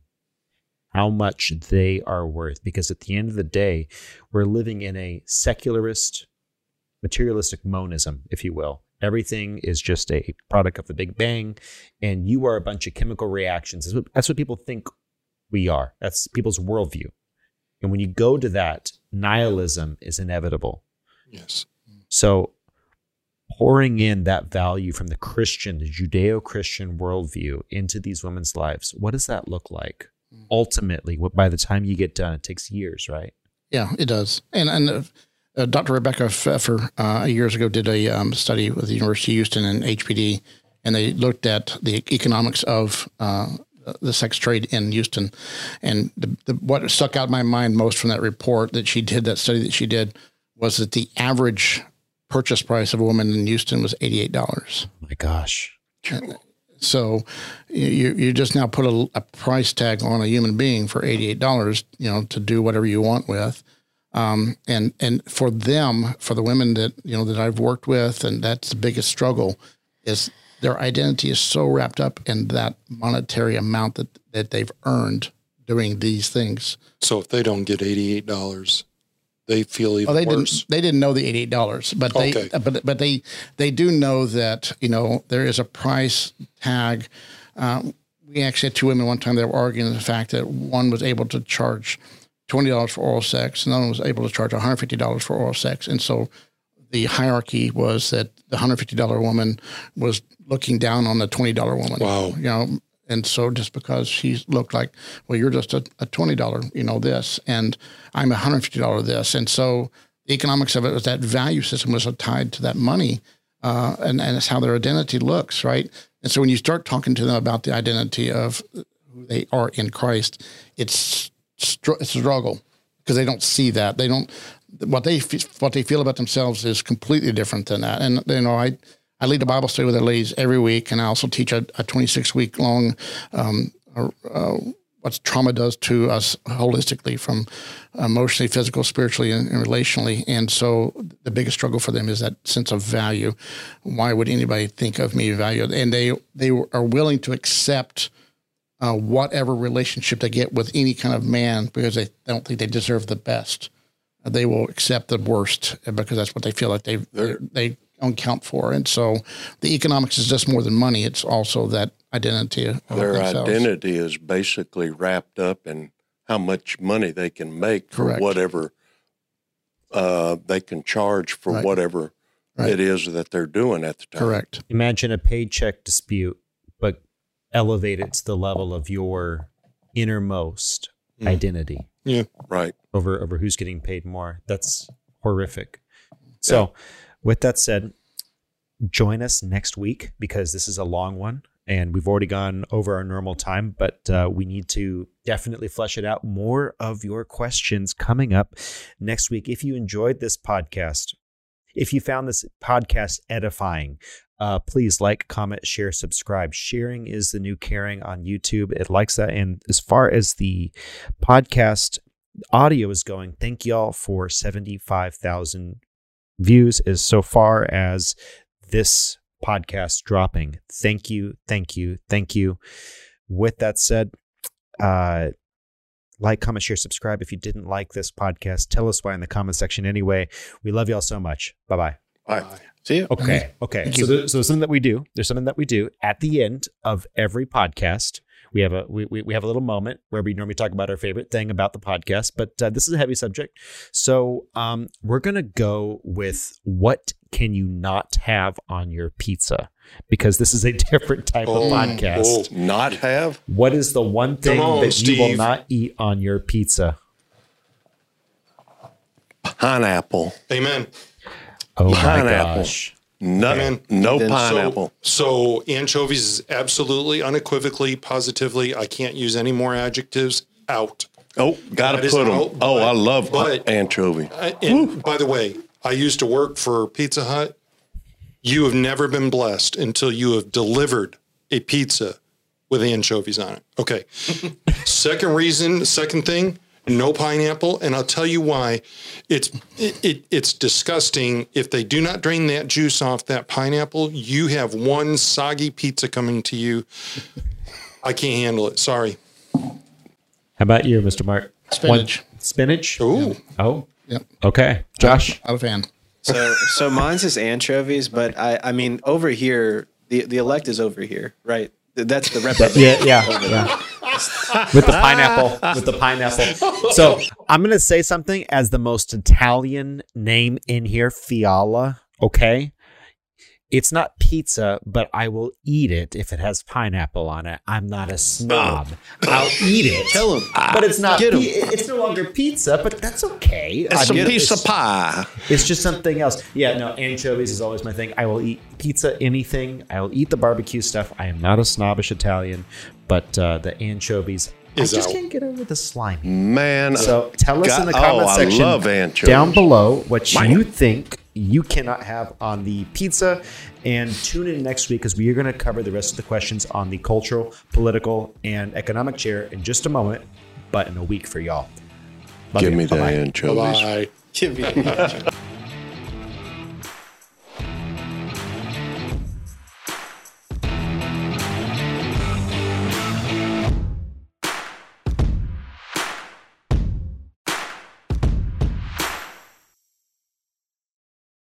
how much they are worth. Because at the end of the day, we're living in a secularist, materialistic monism, if you will. Everything is just a product of the Big Bang, and you are a bunch of chemical reactions. That's what, that's what people think we are. That's people's worldview. And when you go to that, nihilism is inevitable.
Yes.
So, pouring in that value from the Christian, the Judeo Christian worldview into these women's lives, what does that look like? Mm. Ultimately, what by the time you get done, it takes years, right?
Yeah, it does. And and uh, uh, Dr. Rebecca Pfeffer uh, years ago did a um, study with the University of Houston and HPD, and they looked at the economics of uh, the sex trade in Houston. And the, the, what stuck out in my mind most from that report that she did, that study that she did, was that the average purchase price of a woman in Houston was eighty eight dollars.
my gosh.
So you you just now put a, a price tag on a human being for eighty eight dollars, you know, to do whatever you want with. Um, and and for them, for the women that you know that I've worked with, and that's the biggest struggle, is their identity is so wrapped up in that monetary amount that that they've earned doing these things.
So if they don't get eighty-eight dollars, they feel even
Oh, they
worse.
didn't. They didn't know the eighty eight dollars, but they,
Okay.
but but they, they do know that you know there is a price tag. Um, we actually had two women one time that were arguing the fact that one was able to charge twenty dollars for oral sex, other one was able to charge one hundred fifty dollars for oral sex, and so the hierarchy was that the hundred fifty dollar woman was looking down on the twenty dollar woman.
Wow.
you know. And so, just because she looked like, well, you're just a, a twenty dollar, you know, this, and I'm a hundred fifty dollar this, and so the economics of it was that value system was tied to that money, uh, and and it's how their identity looks, right? And so when you start talking to them about the identity of who they are in Christ, it's str- struggle because they don't see that. They don't what they f- what they feel about themselves is completely different than that. And you know, I I lead a Bible study with the ladies every week, and I also teach a, a 26 week long um, uh, what trauma does to us holistically, from emotionally, physical, spiritually, and, and relationally. And so, the biggest struggle for them is that sense of value. Why would anybody think of me valued? And they they are willing to accept. Uh, whatever relationship they get with any kind of man because they don't think they deserve the best they will accept the worst because that's what they feel like they they don't count for. And so the economics is just more than money; it's also that identity.
Their
themselves.
identity is basically wrapped up in how much money they can make for
Correct.
whatever uh, they can charge for
Right.
whatever
Right.
it is that they're doing at the time.
Correct.
Imagine a paycheck dispute, but elevate it to the level of your innermost
Mm.
identity Yeah,
Right.
over over who's getting paid more. That's horrific. So, with that said, join us next week because this is a long one and we've already gone over our normal time, but uh, we need to definitely flesh it out. More of your questions coming up next week. If you enjoyed this podcast, if you found this podcast edifying, uh, please like, comment, share, subscribe. Sharing is the new caring on YouTube. It likes that. And as far as the podcast audio is going, thank y'all for 75,000 views as so far as this podcast dropping. Thank you, thank you, thank you. With that said, uh, like, comment, share, subscribe. If you didn't like this podcast, tell us why in the comment section anyway. We love y'all so much. Bye bye.
Bye.
See you.
Okay. Okay.
Thank
So,
you.
there, so something that we do. There's something that we do at the end of every podcast. We have a we, we, we have a little moment where we normally talk about our favorite thing about the podcast, but uh, this is a heavy subject. So um, we're gonna go with what can you not have on your pizza because this is a [laughs] different type
Oh,
of podcast.
oh.
Not have?
What is the one thing
on,
that you will not eat on your pizza?
Pineapple.
Amen.
Oh my
Pineapple.
gosh!
No,
Amen.
no
Then so-
pineapple.
So, so anchovies is absolutely, unequivocally, positively. I can't use any more adjectives. Out.
oh, got to
That is
put them.
out,
oh,
but-
I love
but-
anchovy.
I, and by the way, I used to work for Pizza Hut. You have never been blessed until you have delivered a pizza with anchovies on it. Okay. [laughs] second reason, second thing, no pineapple, and I'll tell you why. It's it, it, it's disgusting. If they do not drain that juice off that pineapple, you have one soggy pizza coming to you. I can't handle it. Sorry.
How about you, Mr. Mark?
Spinach.
One- spinach.
Ooh.
Oh.
Yep.
Okay. Josh.
I'm a fan.
So so mine's is anchovies, but I I mean over here the the elect is over here, right? That's the rep.
Yeah, yeah, yeah. [laughs] with the pineapple, with the pineapple. So I'm gonna say something as the most Italian name in here, Fiala. Okay, it's not pizza, but I will eat it if it has pineapple on it. I'm not a snob. I'll eat it.
Tell him.
But it's not.
Get 'em.
pi- it's no longer pizza, but that's okay.
It's
I
a
mean,
piece of pie.
it's just something else. Yeah, no, anchovies is always my thing. I will eat pizza, anything. I will eat the barbecue stuff. I am not a snobbish Italian, but uh, the anchovies,
Is
I just
out.
can't get over the slimy.
Man,
So tell us
God-
in the
oh,
comment
I
section
love anchovies.
down below what you think you cannot have on the pizza. And tune in next week because we are going to cover the rest of the questions on the cultural, political, and economic chair in just a moment, but in a week for y'all. Love
give
you.
me the
Bye-bye.
anchovies.
Bye.
Give me the